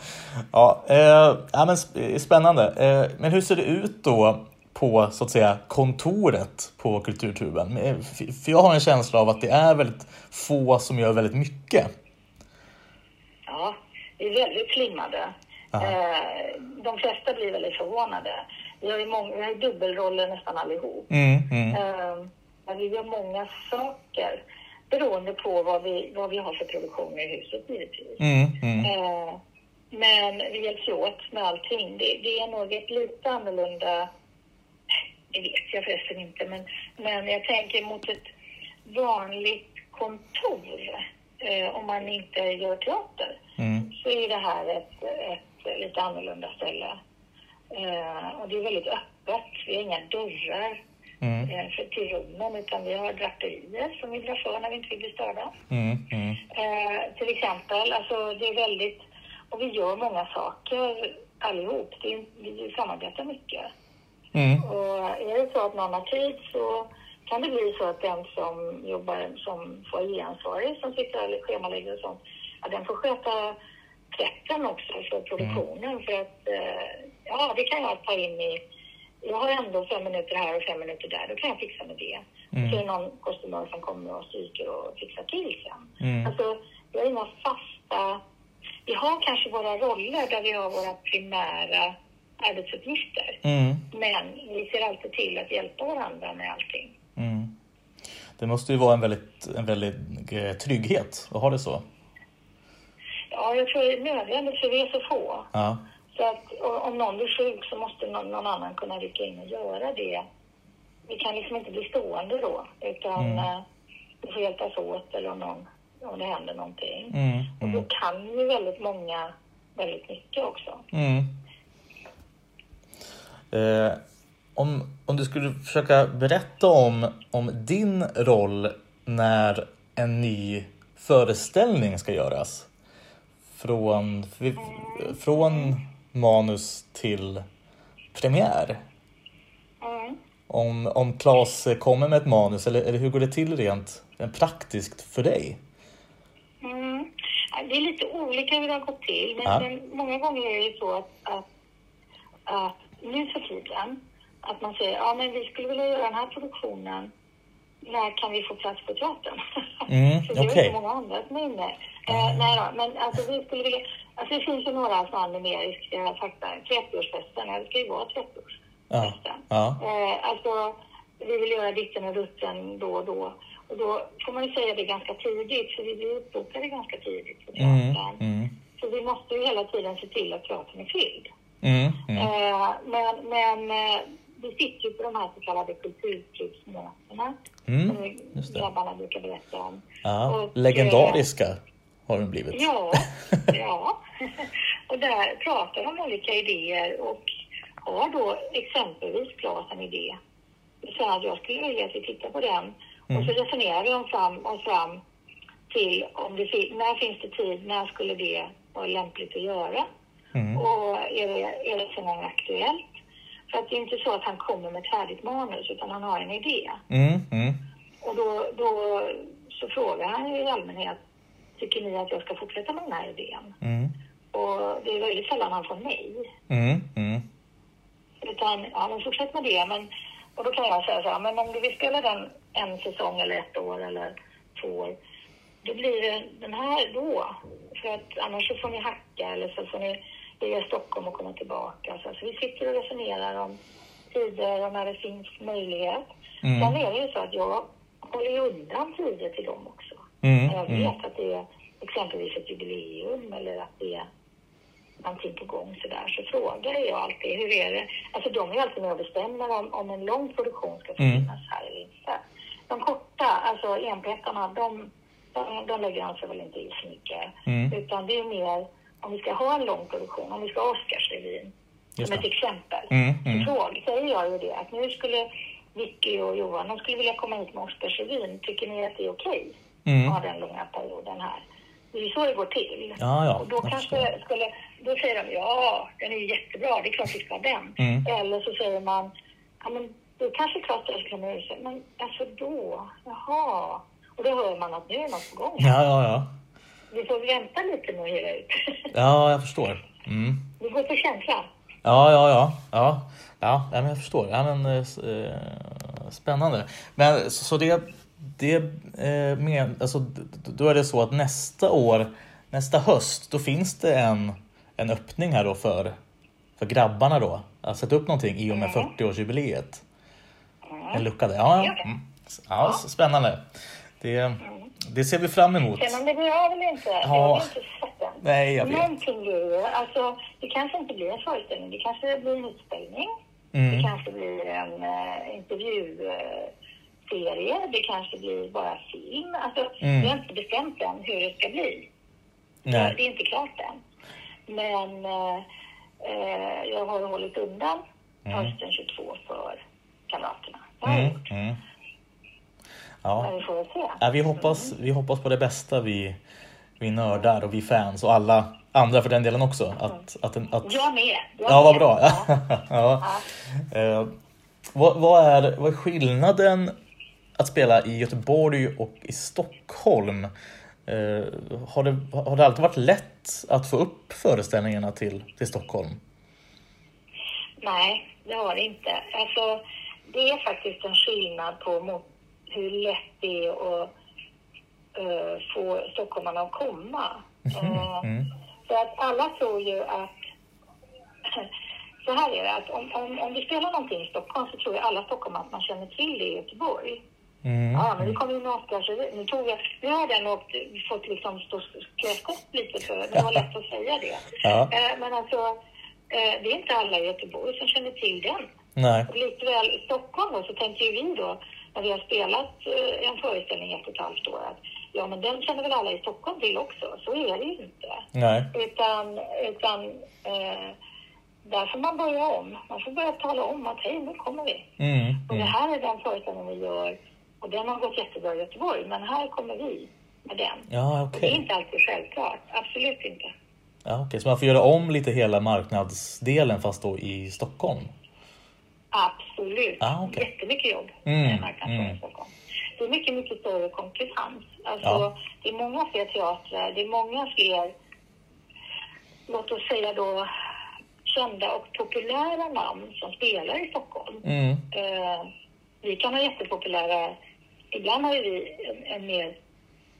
[SPEAKER 1] Ja, eh, ja, men spännande. Eh, men hur ser det ut då på så att säga kontoret på Kulturtuben. För jag har en känsla av att det är väldigt få som gör väldigt mycket.
[SPEAKER 2] Ja, vi är väldigt slimmade. Eh, de flesta blir väldigt förvånade. Vi har ju, många, vi har dubbelroller nästan allihop.
[SPEAKER 1] Mm, mm,
[SPEAKER 2] Eh, men vi gör många saker beroende på vad vi, vad vi har för produktion i huset givetvis.
[SPEAKER 1] mm, mm.
[SPEAKER 2] Eh, men vi hjälps åt med allting. Det, det är nog ett lite annorlunda, det vet jag förresten inte, men, men jag tänker mot ett vanligt kontor, eh, om man inte gör teater,
[SPEAKER 1] Mm.
[SPEAKER 2] så är det här ett, ett lite annorlunda ställe. Eh, och det är väldigt öppet. Vi har inga dörrar
[SPEAKER 1] Mm.
[SPEAKER 2] eh, för, till rummen, utan vi har draperier som vi drar för när vi inte vill bli störda.
[SPEAKER 1] Mm, mm,
[SPEAKER 2] Eh, till exempel, alltså det är väldigt, och vi gör många saker allihop. Det är, vi samarbetar mycket.
[SPEAKER 1] Mm,
[SPEAKER 2] Och är det så att någon har tid så kan det bli så att den som jobbar som foajéansvarig som sitter och schemalägger och sånt, ja, den får sköta preppen också för produktionen för att eh, ja, det kan jag ta in i jag har ändå fem minuter här och fem minuter där, då kan jag fixa med det.
[SPEAKER 1] Mm.
[SPEAKER 2] Så är det någon kostymör som kommer och stryker och fixar till sen.
[SPEAKER 1] Mm.
[SPEAKER 2] Alltså, vi har inga fasta... Vi har kanske våra roller där vi har våra primära arbetsuppgifter.
[SPEAKER 1] mm,
[SPEAKER 2] Men vi ser alltid till att hjälpa varandra med allting.
[SPEAKER 1] mm. Det måste ju vara en väldigt, en väldigt eh, trygghet att ha det så.
[SPEAKER 2] Ja, jag tror det är nödvändigt för vi är så få.
[SPEAKER 1] Ja.
[SPEAKER 2] Så att om någon blir sjuk så måste någon, någon annan kunna rycka in och göra det. Vi kan liksom inte bli stående då, utan
[SPEAKER 1] Mm.
[SPEAKER 2] eh, vi får hjälpas åt eller om, någon, om det händer någonting.
[SPEAKER 1] Mm,
[SPEAKER 2] Och då
[SPEAKER 1] mm,
[SPEAKER 2] kan ju väldigt många väldigt mycket också.
[SPEAKER 1] Eh, om, om du skulle försöka berätta om, om din roll när en ny föreställning ska göras. Från, från manus till premiär.
[SPEAKER 2] Mm.
[SPEAKER 1] Om, om Claes kommer med ett manus, eller, eller hur går det till rent, rent praktiskt för dig?
[SPEAKER 2] Mm. Det är lite olika hur det har gått till, men,
[SPEAKER 1] Ja.
[SPEAKER 2] men många gånger är det så att, att, att nu för tiden, att man säger ja men vi skulle vilja göra den här produktionen, när kan vi få plats på teatern?
[SPEAKER 1] Mm,
[SPEAKER 2] så det är
[SPEAKER 1] okej.
[SPEAKER 2] inte många andra som är inne. Eh, nej då, men alltså vi skulle vilja, alltså det finns ju några sådana numeriska fakta. 30-årsfesten, ja, det ska ju vara 30-årsfesten.
[SPEAKER 1] Ja, ja.
[SPEAKER 2] Eh, alltså, vi vill göra ditten och dutten då och då. Och då får man ju säga det ganska tidigt, för vi blir uppbokade ganska tidigt på
[SPEAKER 1] Mm,
[SPEAKER 2] teatern.
[SPEAKER 1] mm,
[SPEAKER 2] Så vi måste ju hela tiden se till att teatern är fylld.
[SPEAKER 1] Mm, mm,
[SPEAKER 2] Eh, men men eh, vi sitter ju på de här så kallade kulturklubbsmötena
[SPEAKER 1] mm.
[SPEAKER 2] som
[SPEAKER 1] just det.
[SPEAKER 2] grabbarna brukar berätta om.
[SPEAKER 1] Ja,
[SPEAKER 2] Och, eh,
[SPEAKER 1] legendariska har den blivit.
[SPEAKER 2] Ja, ja. och där pratar de om olika idéer och har då exempelvis Claes en idé. Så att jag skulle vilja att vi tittar på den och så resonerar vi om fram, oss fram till om det, när finns det tid, när skulle det vara lämpligt att göra
[SPEAKER 1] Mm.
[SPEAKER 2] och är det, är det sedan aktuellt? För att det är inte så att han kommer med ett färdigt manus utan han har en idé.
[SPEAKER 1] Mm, mm,
[SPEAKER 2] Och då, då så frågar han ju i allmänhet, tycker ni att jag ska fortsätta med den här idén?
[SPEAKER 1] mm,
[SPEAKER 2] Och det är väldigt sällan han får nej.
[SPEAKER 1] mm, mm,
[SPEAKER 2] Utan, ja men fortsätt med det. Men, och då kan jag säga så här, men om du vill spela den en säsong eller ett år eller två år, då blir det den här då. För att annars så får ni hacka eller så får ni i Stockholm och komma tillbaka. Så, så vi sitter och resonerar om tider och när det finns möjlighet.
[SPEAKER 1] Mm.
[SPEAKER 2] Sen är det ju så att jag håller ju undan tider till dem också.
[SPEAKER 1] Mm,
[SPEAKER 2] jag vet
[SPEAKER 1] mm.
[SPEAKER 2] att det är exempelvis ett jubileum eller att det är någonting på gång sådär så frågar jag alltid hur är det? Alltså de är alltid med och bestämmer om, om en lång produktion ska få
[SPEAKER 1] Mm.
[SPEAKER 2] finnas här eller inte. De korta, alltså enpetarna, de, de, de lägger han sig väl inte i så mycket.
[SPEAKER 1] Mm.
[SPEAKER 2] Utan det är mer om vi ska ha en lång produktion, om vi ska ha Oscarsrevyn som ett exempel.
[SPEAKER 1] Mm, mm.
[SPEAKER 2] Så säger jag ju det att nu skulle Vicky och Johan, de skulle vilja komma hit med Oscarsrevyn. Tycker ni att det är okej
[SPEAKER 1] Mm.
[SPEAKER 2] att ha den långa perioden här? Det är ju så det går till.
[SPEAKER 1] Ja, ja,
[SPEAKER 2] och då kanske
[SPEAKER 1] förstår.
[SPEAKER 2] skulle, då säger de ja, den är ju jättebra, det är klart vi ska ha den.
[SPEAKER 1] Mm.
[SPEAKER 2] Eller så säger man, ja men då kanske Claes kunna med sig. Men alltså då, jaha. Och då hör man att nu är något på gång.
[SPEAKER 1] Ja, ja, ja.
[SPEAKER 2] Vi får vänta lite med att hyra ut.
[SPEAKER 1] Ja, jag förstår. Mm.
[SPEAKER 2] Vi går på känsla.
[SPEAKER 1] Ja, ja, ja. Ja, ja ja, men jag förstår. Ja, men, eh, eh, spännande. Men så så det, det eh, med, alltså, då är det så att nästa år, nästa höst, då finns det en, en öppning här då för, för grabbarna då. Att sätta upp någonting i och med 40-årsjubileet. En lucka där. Ja,
[SPEAKER 2] det.
[SPEAKER 1] mm. ja spännande. Det, det ser vi fram emot.
[SPEAKER 2] Sen om det blir av eller inte, jag
[SPEAKER 1] Ja.
[SPEAKER 2] har inte sett den.
[SPEAKER 1] Nej, jag vet.
[SPEAKER 2] Någonting blir ju, alltså det kanske inte blir en föreställning, det kanske blir en utställning. Det
[SPEAKER 1] Mm.
[SPEAKER 2] kanske blir en uh, intervjuserie, det kanske blir bara film. Alltså,
[SPEAKER 1] Mm.
[SPEAKER 2] vi har inte bestämt än hur det ska bli.
[SPEAKER 1] Nej.
[SPEAKER 2] Det är inte klart än. Men eh, eh, jag har hållit undan hösten 22 för kamraterna. Det har jag
[SPEAKER 1] Mm.
[SPEAKER 2] gjort.
[SPEAKER 1] Mm.
[SPEAKER 2] Men
[SPEAKER 1] Ja.
[SPEAKER 2] vi får väl se.
[SPEAKER 1] Ja, vi, hoppas, vi hoppas på det bästa, vi, vi nördar och vi fans och alla andra för den delen också. Att, att, en- att,
[SPEAKER 2] Jag med. Jag
[SPEAKER 1] ja, vad bra.
[SPEAKER 2] Ja.
[SPEAKER 1] ja. Eh, vad, vad, är, vad är skillnaden att spela i Göteborg och i Stockholm? Eh, har, det, har det alltid varit lätt att få upp föreställningarna till, till Stockholm?
[SPEAKER 2] Nej, det har det inte. Alltså, det är faktiskt en skillnad på mot hur lätt det är att eh, få stockholmarna att komma. Eh,
[SPEAKER 1] Mm.
[SPEAKER 2] För att alla tror ju att... Så här är det, att om, om, om du spelar någonting i Stockholm så tror ju alla stockholmare att man känner till det i Göteborg.
[SPEAKER 1] Mm.
[SPEAKER 2] Ja, men det kommer ju något kanske. Nu tog jag, nu har den åkt, fått liksom stå skott lite för, det var lätt att säga det.
[SPEAKER 1] Ja.
[SPEAKER 2] Eh, Men alltså, det är inte alla i Göteborg som känner till den.
[SPEAKER 1] Nej.
[SPEAKER 2] Och likväl i Stockholm då, så tänkte ju vi då, när vi har spelat eh, en föreställning i ett och ett halvt år, att ja men den känner väl alla i Stockholm till också. Så är det ju inte.
[SPEAKER 1] Nej.
[SPEAKER 2] Utan, utan eh, där får man börja om. Man får börja tala om att hej, nu kommer vi.
[SPEAKER 1] Mm.
[SPEAKER 2] Och det
[SPEAKER 1] Mm.
[SPEAKER 2] här är den föreställningen vi gör och den har gått jättebra i Göteborg, men här kommer vi med den.
[SPEAKER 1] Ja,
[SPEAKER 2] Och Det är inte alltid självklart, absolut inte.
[SPEAKER 1] Ja, okej. Så man får göra om lite hela marknadsdelen fast då i Stockholm?
[SPEAKER 2] Absolut.
[SPEAKER 1] Ah, okej.
[SPEAKER 2] Jättemycket jobb
[SPEAKER 1] Mm,
[SPEAKER 2] marknadsföring
[SPEAKER 1] mm.
[SPEAKER 2] i Stockholm. Det är mycket, mycket större konkurrens. Alltså,
[SPEAKER 1] Ja.
[SPEAKER 2] Det är många fler teatrar, det är många fler, låt oss säga då, kända och populära namn som spelar i Stockholm.
[SPEAKER 1] Mm.
[SPEAKER 2] Eh, vi kan ha jättepopulära, ibland har vi en, en mer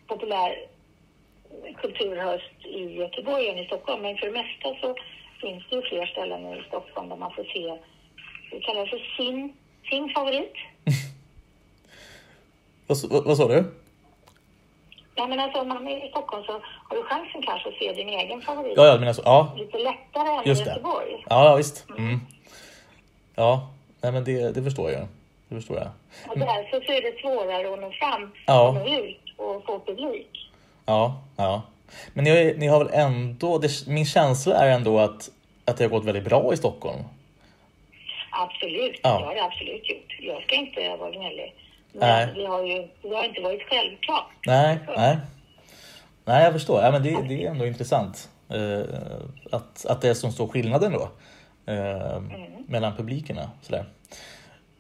[SPEAKER 2] populär kulturhöst i Göteborg än i Stockholm, men för det mesta så finns det ju fler ställen i Stockholm där man får se, kallar för sin, sin favorit.
[SPEAKER 1] Vad, vad, vad sa du?
[SPEAKER 2] Ja, men alltså om man är i Stockholm så har du chansen kanske att se din egen favorit
[SPEAKER 1] Ja, jag menar så. Ja,
[SPEAKER 2] lite lättare än
[SPEAKER 1] Just
[SPEAKER 2] i. Göteborg.
[SPEAKER 1] ja visst. Mm. Ja, nej, men det, det förstår jag. Det förstår jag.
[SPEAKER 2] Och därför så är det svårare att nå fram
[SPEAKER 1] Ja.
[SPEAKER 2] och nå ut och få publik.
[SPEAKER 1] Ja, ja. Men ni ni har väl ändå, det, min känsla är ändå att, att det har gått väldigt bra i Stockholm.
[SPEAKER 2] Absolut,
[SPEAKER 1] Ja.
[SPEAKER 2] det har det absolut gjort. Jag ska inte vara gnällig. Men
[SPEAKER 1] Nej.
[SPEAKER 2] det har ju det har inte varit självklart.
[SPEAKER 1] Nej, nej. Nej, jag förstår. Ja, men det, det är ändå intressant eh, att, att det är som stor skillnaden då eh, mellan publikerna. Sådär.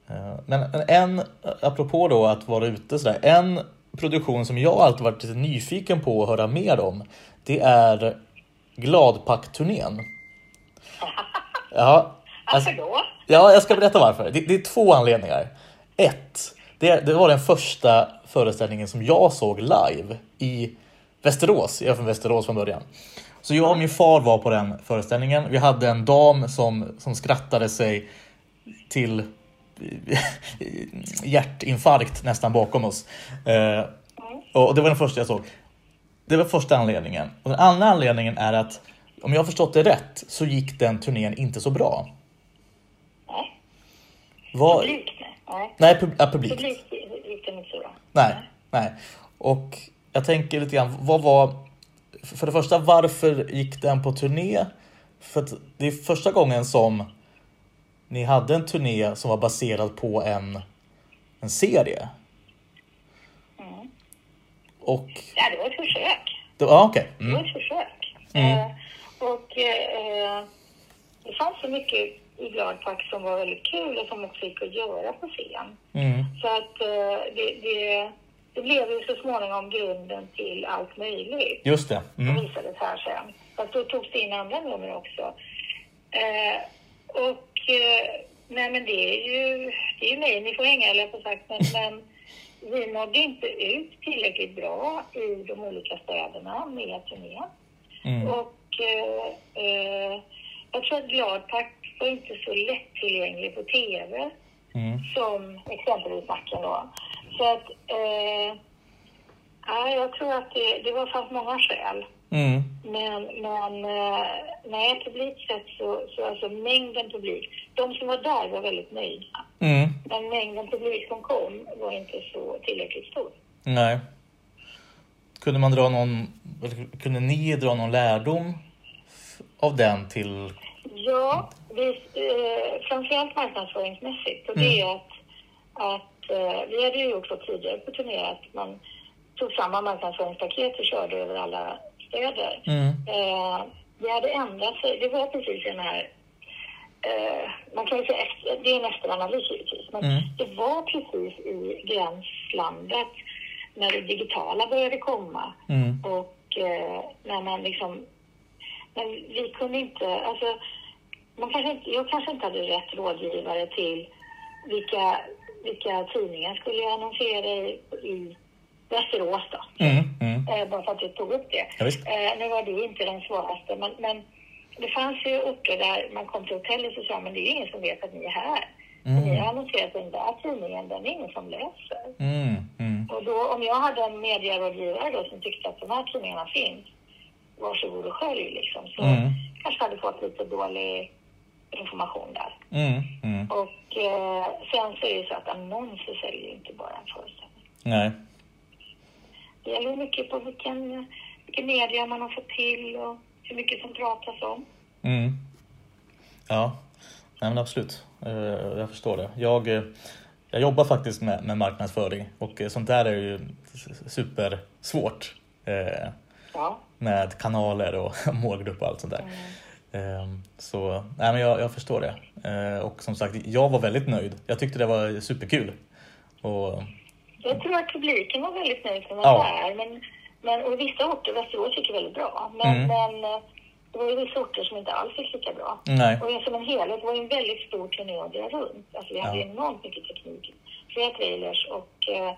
[SPEAKER 1] Eh, men en, apropå då att vara ute sådär, en produktion som jag alltid varit lite nyfiken på att höra mer om, det är Gladpack-turnén. Ja, alltså,
[SPEAKER 2] Varför då?
[SPEAKER 1] Ja, jag ska berätta varför. Det, det är två anledningar. Ett, det, det var den första föreställningen som jag såg live i Västerås. Jag är från Västerås från början. Så jag och min far var på den föreställningen. Vi hade en dam som, som skrattade sig till hjärtinfarkt nästan bakom oss. Eh, och det var den första jag såg. Det var första anledningen. Och den andra anledningen är att om jag har förstått det rätt så gick den turnén inte så bra.
[SPEAKER 2] Nej,
[SPEAKER 1] Vad...
[SPEAKER 2] publik nej. nej.
[SPEAKER 1] Pub ja, publik.
[SPEAKER 2] Publik gick det inte så bra.
[SPEAKER 1] Nej, nej. Och jag tänker lite grann, vad var... För det första, varför gick den på turné? För det är första gången som ni hade en turné som var baserad på en, en serie.
[SPEAKER 2] Mm.
[SPEAKER 1] Och...
[SPEAKER 2] Ja, det var ett försök.
[SPEAKER 1] Det, ja, okej.
[SPEAKER 2] Det var
[SPEAKER 1] Mm.
[SPEAKER 2] ett försök.
[SPEAKER 1] Mm.
[SPEAKER 2] Eh, och eh, det fanns så mycket i Gladpack som var väldigt kul och som också gick att göra på scen.
[SPEAKER 1] Mm.
[SPEAKER 2] Så att eh, det, det, det blev ju så småningom grunden till allt möjligt.
[SPEAKER 1] Just
[SPEAKER 2] det.
[SPEAKER 1] Mm.
[SPEAKER 2] visades här sen. Fast då togs det in andra nummer också. Eh, och eh, nej men det är ju, det är ju mig ni får hänga eller på sagt men, men vi nådde inte ut tillräckligt bra i de olika städerna med turnén.
[SPEAKER 1] Mm.
[SPEAKER 2] Och eh, eh, jag tror att Gladpack var inte så lättillgänglig på TV
[SPEAKER 1] Mm.
[SPEAKER 2] som exempelvis Macken då. Så att, eh, ja, jag tror att det, det var fanns många skäl.
[SPEAKER 1] Mm.
[SPEAKER 2] Men, men eh, nej, publikt sett så, så alltså mängden publik, de som var där var väldigt nöjda.
[SPEAKER 1] Mm.
[SPEAKER 2] Men mängden publik som kom var inte så tillräckligt stor.
[SPEAKER 1] Nej. Kunde man dra någon, eller kunde ni dra någon lärdom av den till...
[SPEAKER 2] Ja, vi, eh, framförallt marknadsföringsmässigt. Och det är att, att eh, vi hade ju gjort så tidigare på turné att man tog samma marknadsföringspaket och körde över alla städer.
[SPEAKER 1] Mm.
[SPEAKER 2] Eh, det hade ändrat sig. Det var precis den här... Eh, man kan ju säga efter, det är en efteranalys givetvis, men
[SPEAKER 1] Mm.
[SPEAKER 2] det var precis i gränslandet när det digitala började komma
[SPEAKER 1] Mm.
[SPEAKER 2] och eh, när man liksom... Men vi kunde inte... Alltså, man kanske inte, jag kanske inte hade rätt rådgivare till vilka, vilka tidningar skulle jag annonsera i, i Västerås då.
[SPEAKER 1] Mm. Mm.
[SPEAKER 2] Eh, bara för att jag tog upp det.
[SPEAKER 1] Ja.
[SPEAKER 2] Eh, nu var det inte den svåraste, men, men det fanns ju orter där man kom till hotellet och sa men det är ingen som vet att ni är här.
[SPEAKER 1] Mm.
[SPEAKER 2] Ni har annonserat den där tidningen, den är ingen som läser.
[SPEAKER 1] Mm. Mm.
[SPEAKER 2] Och då, om jag hade en medierådgivare då som tyckte att de här tidningarna finns, varsågod och skölj liksom. Så
[SPEAKER 1] Mm.
[SPEAKER 2] kanske hade fått lite dålig information där.
[SPEAKER 1] Mm. Mm.
[SPEAKER 2] Och eh, sen så är det ju så att annonser säljer ju inte bara en föreställning.
[SPEAKER 1] Nej.
[SPEAKER 2] Det gäller mycket på vilken, vilken media man har fått till och hur mycket som pratas om.
[SPEAKER 1] Mm. Ja, Nej, men absolut. Eh, Jag förstår det. Jag, eh, jag jobbar faktiskt med, med marknadsföring och eh, sånt där är ju supersvårt.
[SPEAKER 2] Ja.
[SPEAKER 1] Med kanaler och målgrupp och allt sånt där. Eh, Så nej, men jag, jag förstår det. Eh, Och som sagt, jag var väldigt nöjd. Jag tyckte det var superkul. Och,
[SPEAKER 2] Jag tror att publiken var väldigt nöjd som var
[SPEAKER 1] Ja.
[SPEAKER 2] där. Men, men, och vissa orter, Västerås gick väldigt bra. Men,
[SPEAKER 1] Mm.
[SPEAKER 2] men det var ju vissa orter som inte alls gick lika bra.
[SPEAKER 1] nej.
[SPEAKER 2] Och som en helhet det var ju en väldigt stor turné att dra runt. Alltså vi hade
[SPEAKER 1] Ja.
[SPEAKER 2] enormt mycket teknik. Flera trailers och eh,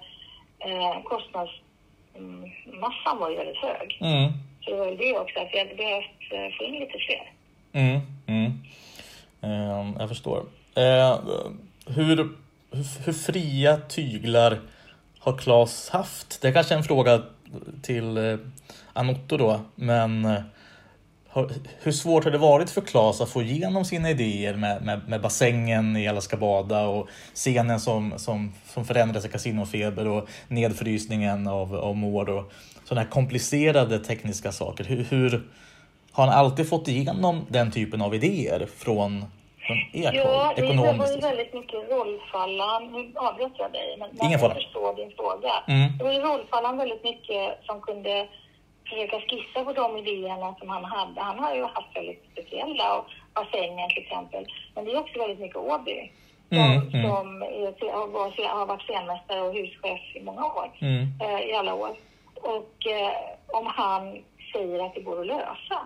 [SPEAKER 2] eh, kostnadsmassan var ju väldigt hög.
[SPEAKER 1] Mm.
[SPEAKER 2] Så det var ju det också, att vi hade behövt eh, få in lite fler.
[SPEAKER 1] Mm, mm. Eh, jag förstår. Eh, hur, hur, hur fria tyglar har Claes haft? Det är kanske är en fråga till eh, Anotto då, men eh, hur svårt har det varit för Claes att få igenom sina idéer med, med, med bassängen i Alla ska bada och scenen som, som, som förändras i Casinofeber och nedfrysningen av, av Mård och sådana här komplicerade tekniska saker. Hur, hur har han alltid fått igenom den typen av idéer från, från ert
[SPEAKER 2] Ja,
[SPEAKER 1] håll?
[SPEAKER 2] det var ju
[SPEAKER 1] liksom?
[SPEAKER 2] väldigt mycket rollfallan. Nu avbröt jag dig, men
[SPEAKER 1] Ingen
[SPEAKER 2] jag förstår din fråga.
[SPEAKER 1] Mm.
[SPEAKER 2] Det var ju rollfallan väldigt mycket som kunde försöka skissa på de idéerna som han hade. Han har ju haft väldigt speciella, och bassängen till exempel. Men det är också väldigt mycket Åby. Som,
[SPEAKER 1] Mm, mm.
[SPEAKER 2] som är, har, varit, har varit scenmästare och huschef i många år.
[SPEAKER 1] Mm.
[SPEAKER 2] eh, i alla år. Och eh, om han säger att det går att lösa.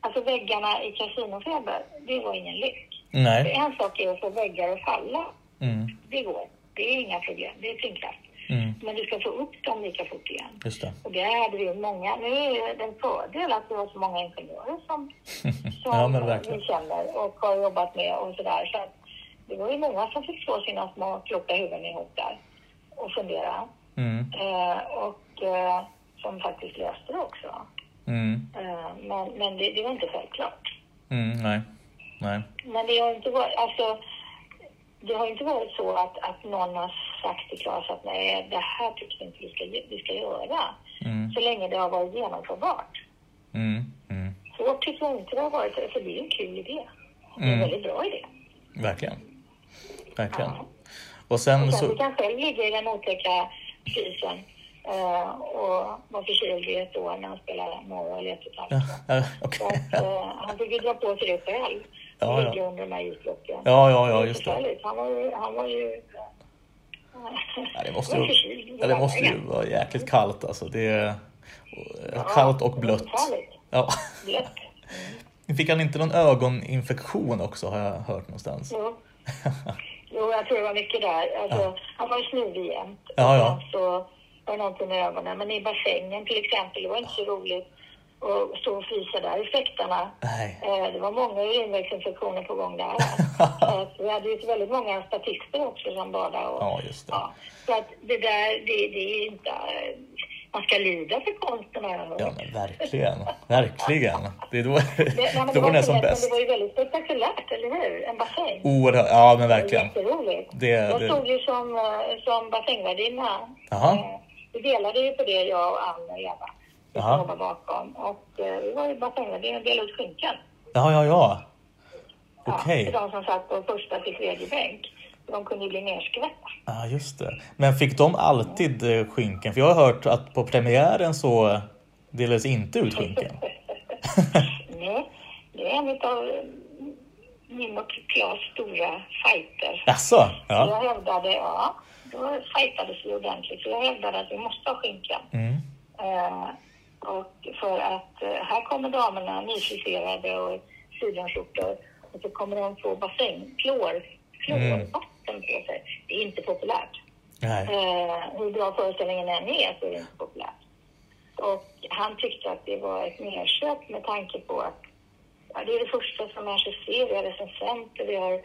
[SPEAKER 2] Alltså väggarna i Casinofeber, det var ingen lek.
[SPEAKER 1] Nej.
[SPEAKER 2] en sak är att få väggar att falla.
[SPEAKER 1] Mm.
[SPEAKER 2] Det går. Det är inga problem. Det är tyngdkraft.
[SPEAKER 1] Mm.
[SPEAKER 2] Men du ska få upp dem lika fort igen.
[SPEAKER 1] Just det.
[SPEAKER 2] Och det hade vi många. Nu är det en fördel att vi har så många ingenjörer som, som
[SPEAKER 1] Ja,
[SPEAKER 2] vi känner och har jobbat med och sådär. Så att det var ju många som fick slå sina små kloka huvuden ihop där och fundera.
[SPEAKER 1] Mm.
[SPEAKER 2] Eh, och eh, som faktiskt löste det också.
[SPEAKER 1] Mm.
[SPEAKER 2] Eh, men men det, det var inte självklart.
[SPEAKER 1] Mm. Nej. Nej.
[SPEAKER 2] Men det har inte varit, alltså, det har inte varit så att, att någon har sagt till Claes att nej, det här tycker vi inte vi ska, vi ska göra.
[SPEAKER 1] Mm.
[SPEAKER 2] Så länge det har varit genomförbart.
[SPEAKER 1] Mm. Mm.
[SPEAKER 2] Så tycker jag inte det har varit, för det är en kul idé. Det är en
[SPEAKER 1] Mm.
[SPEAKER 2] väldigt bra idé.
[SPEAKER 1] Verkligen. Verkligen.
[SPEAKER 2] Ja.
[SPEAKER 1] Och sen
[SPEAKER 2] Och sen
[SPEAKER 1] så...
[SPEAKER 2] du kan själv ligga i den otäcka frysen eh, och vara förkyld i ett år när han spelar Mora eller ett och ett halvt att, eh, han fick ju dra på sig det själv.
[SPEAKER 1] Ja, ja.
[SPEAKER 2] Under de här isblocken.
[SPEAKER 1] Ja, ja, ja,
[SPEAKER 2] var
[SPEAKER 1] just det.
[SPEAKER 2] Han var ju... Han var ju
[SPEAKER 1] Ja, det måste
[SPEAKER 2] var
[SPEAKER 1] ju, ja, det måste ju vara jäkligt kallt alltså. Det är kallt och blött. Ja.
[SPEAKER 2] Blött.
[SPEAKER 1] Fick han inte någon ögoninfektion också har jag hört någonstans?
[SPEAKER 2] Jo. jo, jag tror det var mycket där. Alltså, Han var ju snuvig jämt.
[SPEAKER 1] Ja, ja.
[SPEAKER 2] Så var det någonting med ögonen. Men i bassängen till exempel, det var inte så roligt och stå och frysa där i fläktarna. Eh, det var många urinvägsinfektioner på gång där. Så att vi hade ju väldigt många statister också som badade. Och,
[SPEAKER 1] Ja, just det.
[SPEAKER 2] Ja, så att det där, det, det är inte... eh, Man ska lida för konsten hört.
[SPEAKER 1] Ja, men verkligen. Verkligen. Det är då,
[SPEAKER 2] Det, nej, men
[SPEAKER 1] då
[SPEAKER 2] det,
[SPEAKER 1] var
[SPEAKER 2] var
[SPEAKER 1] den som
[SPEAKER 2] lätt, men
[SPEAKER 1] bäst.
[SPEAKER 2] det var ju väldigt spektakulärt, eller hur? En bassäng.
[SPEAKER 1] Oerhört. Ja, men verkligen.
[SPEAKER 2] Jätteroligt.
[SPEAKER 1] Det-
[SPEAKER 2] jag
[SPEAKER 1] det-
[SPEAKER 2] stod ju som, eh, som bassängvärdinna. Vi delade ju på det, jag och Ann och Eva.
[SPEAKER 1] Jaha.
[SPEAKER 2] jobbade bakom. Och eh, vi var ju bassängvärdinna och delade ut skinkan.
[SPEAKER 1] Ja, ja, ja.
[SPEAKER 2] Ja,
[SPEAKER 1] Okej.
[SPEAKER 2] För de som satt på första till tredje bänk. De kunde ju bli nerskvätta.
[SPEAKER 1] Ja, just det. Men fick de alltid eh, skinken? För jag har hört att på premiären så delades inte ut skinken.
[SPEAKER 2] Nej, det är en av min och Klas stora fighter.
[SPEAKER 1] Jaså? Ja.
[SPEAKER 2] Jag hävdade, ja, då fightades vi ordentligt. Så jag hävdade att vi måste ha skinkan.
[SPEAKER 1] Mm.
[SPEAKER 2] Eh, och för att eh, här kommer damerna nyfriserade och sidenskjortor och så kommer de få bassäng, klor, klorvatten på sig. Det är inte populärt.
[SPEAKER 1] Nej.
[SPEAKER 2] Eh, hur bra föreställningen än är så är det inte populärt. Och han tyckte att det var ett merköp med tanke på att ja, det är det första som människor ser. Vi har recensenter, vi har...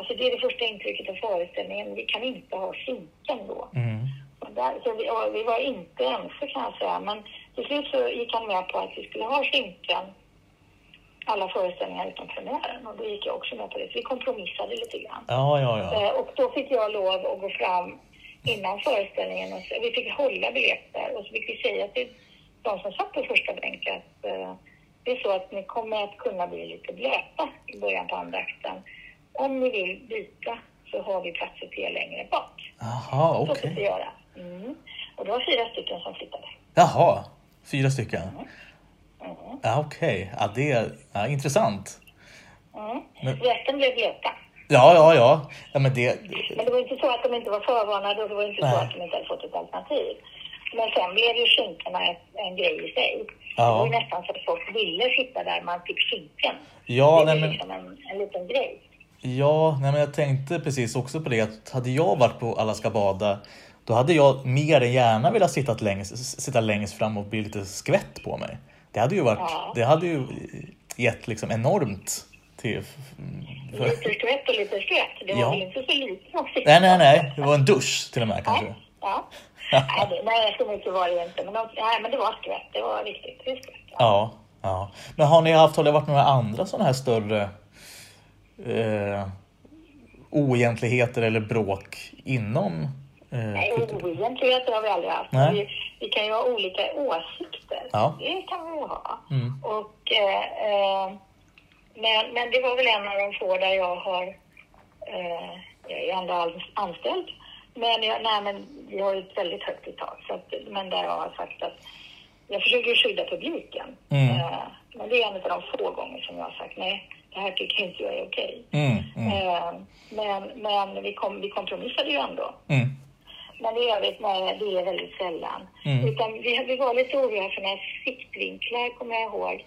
[SPEAKER 2] Alltså det är det första intrycket av föreställningen. Vi kan inte ha skinkan då.
[SPEAKER 1] Mm.
[SPEAKER 2] Där, så vi, vi var inte ense kan jag säga, men till slut så gick han med på att vi skulle ha skinkan alla föreställningar utom premiären och då gick jag också med på det. Så vi kompromissade lite grann.
[SPEAKER 1] Ja, ja, ja.
[SPEAKER 2] Eh, och då fick jag lov att gå fram innan föreställningen och så, vi fick hålla biljetter och så fick vi säga till de som satt på första bänk att eh, det är så att ni kommer att kunna bli lite blöta i början på andra akten. Om ni vill byta så har vi platser till er längre bak.
[SPEAKER 1] Jaha,
[SPEAKER 2] Så
[SPEAKER 1] okej.
[SPEAKER 2] fick vi göra. Mm. Och det var fyra stycken som flyttade.
[SPEAKER 1] Jaha, fyra stycken.
[SPEAKER 2] Mm.
[SPEAKER 1] Ja, okej. Ja, det är ja, intressant.
[SPEAKER 2] Mm.
[SPEAKER 1] Men-
[SPEAKER 2] Resten blev blöta.
[SPEAKER 1] Ja, ja, ja. ja men det,
[SPEAKER 2] Men det var inte så att de inte var förvarnade och det var inte
[SPEAKER 1] Nej.
[SPEAKER 2] så att de inte hade fått ett alternativ. Men sen blev ju skinkorna en grej i sig.
[SPEAKER 1] Ja.
[SPEAKER 2] Det var nästan så att folk ville sitta där man fick skinken.
[SPEAKER 1] Ja,
[SPEAKER 2] det blev
[SPEAKER 1] men-
[SPEAKER 2] liksom en, en liten grej.
[SPEAKER 1] Ja, nej, men jag tänkte precis också på det att hade jag varit på Alla ska bada då hade jag mer än gärna velat sitta längst, sitta längst fram och bli lite skvätt på mig. Det hade ju varit,
[SPEAKER 2] Ja.
[SPEAKER 1] det hade ju gett liksom enormt till... För,
[SPEAKER 2] Lite skvätt och lite skvätt. Det var
[SPEAKER 1] Ja.
[SPEAKER 2] väl inte så lite
[SPEAKER 1] nej, nej, nej. Det var en dusch till och med kanske.
[SPEAKER 2] Ja. ja. nej, så mycket var det inte. Men, de, nej, men det var skvätt. Det var riktigt skvätt. Ja.
[SPEAKER 1] Ja, ja. Men har ni haft, har det varit några andra sådana här större eh, oegentligheter eller bråk inom eh,
[SPEAKER 2] Nej, oegentligheter har vi aldrig haft. Vi, vi kan ju ha olika åsikter.
[SPEAKER 1] Ja.
[SPEAKER 2] Det kan vi ju ha.
[SPEAKER 1] Mm.
[SPEAKER 2] Och, eh, eh, men, men det var väl en av de få där jag har... Eh, jag är ändå an- anställd. Men, jag, nej, men vi har ju ett väldigt högt i tak. Så att, men där jag har sagt att jag försöker skydda publiken.
[SPEAKER 1] Mm.
[SPEAKER 2] Eh, men det är en av de få gånger som jag har sagt nej, det här tycker inte jag är okej.
[SPEAKER 1] Mm, mm,
[SPEAKER 2] Eh, men men vi, kom, vi kompromissade ju ändå.
[SPEAKER 1] mm.
[SPEAKER 2] Men i övrigt, nej, det är väldigt sällan.
[SPEAKER 1] Mm.
[SPEAKER 2] Utan vi, vi var lite oroliga för några siktvinklar, kommer jag ihåg,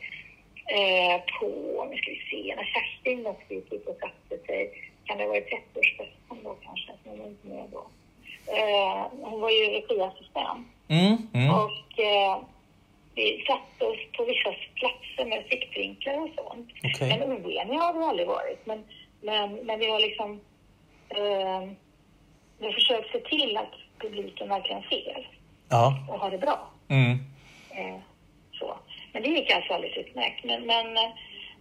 [SPEAKER 2] eh, på, nu ska vi se, när Kerstin åkte ut och satte sig, kan det ha varit 30-årsfesten då kanske, hon var inte med då. Eh, hon var ju regiassistent
[SPEAKER 1] Mm, mm.
[SPEAKER 2] och eh, vi satte oss på vissa platser med siktvinklar och sånt.
[SPEAKER 1] Okej.
[SPEAKER 2] Men oeniga har vi aldrig varit. Men, men, men vi har liksom eh, vi har försökt se till att publiken verkligen ser
[SPEAKER 1] Ja.
[SPEAKER 2] och har det bra.
[SPEAKER 1] Mm.
[SPEAKER 2] Eh, så. Men det gick alltså alldeles utmärkt. Men, men eh,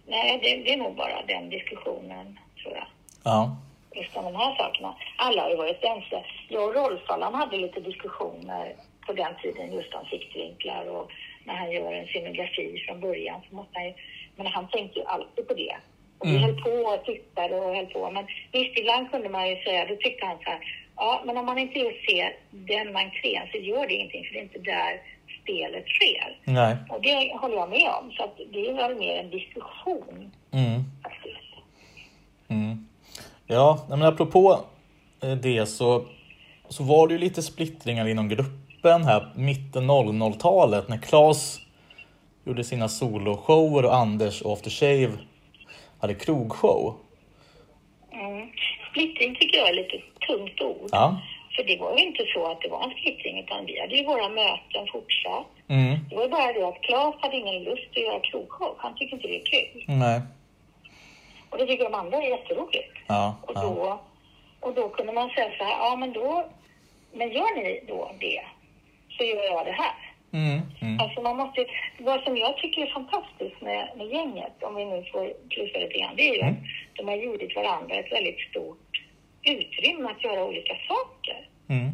[SPEAKER 2] nej, det, det är nog bara den diskussionen, tror jag.
[SPEAKER 1] Ja.
[SPEAKER 2] Just om de här sakerna. Alla har ju varit ense. Jag och Rolf Allan hade lite diskussioner på den tiden just om siktvinklar och när han gör en scenografi från början så måste han ju, men han tänkte ju alltid på det. Och vi
[SPEAKER 1] Mm.
[SPEAKER 2] höll på och tittade och höll på. Men visst, ibland kunde man ju säga, då tyckte han så här, ja, men om man inte just ser den entrén så gör det ingenting för det är inte där spelet sker.
[SPEAKER 1] Nej.
[SPEAKER 2] Och det håller jag med om. Så det är väl mer en diskussion
[SPEAKER 1] Mm. Mm. Ja, men apropå eh, det så, så var det ju lite splittringar inom gruppen här mitten 00-talet när Claes gjorde sina soloshower och Anders och After Shave hade krogshow.
[SPEAKER 2] Mm. Splittring tycker jag är lite tungt ord.
[SPEAKER 1] Ja.
[SPEAKER 2] för det var ju inte så att det var en splittring utan vi hade ju våra möten fortsatt.
[SPEAKER 1] Mm.
[SPEAKER 2] Det var bara det att Claes hade ingen lust att göra krogshow. Han tycker inte det är kul.
[SPEAKER 1] Nej.
[SPEAKER 2] Och det tycker de andra är jätteroligt.
[SPEAKER 1] Ja.
[SPEAKER 2] Och
[SPEAKER 1] ja.
[SPEAKER 2] då, och då kunde man säga så här, ja men då, men gör ni då det så gör jag det här.
[SPEAKER 1] Mm. Mm.
[SPEAKER 2] Alltså man måste, vad som jag tycker är fantastiskt med, med gänget, om vi nu får plussa lite grann, det är ju
[SPEAKER 1] Mm.
[SPEAKER 2] att de har givit varandra ett väldigt stort utrymme att göra olika saker.
[SPEAKER 1] Mm.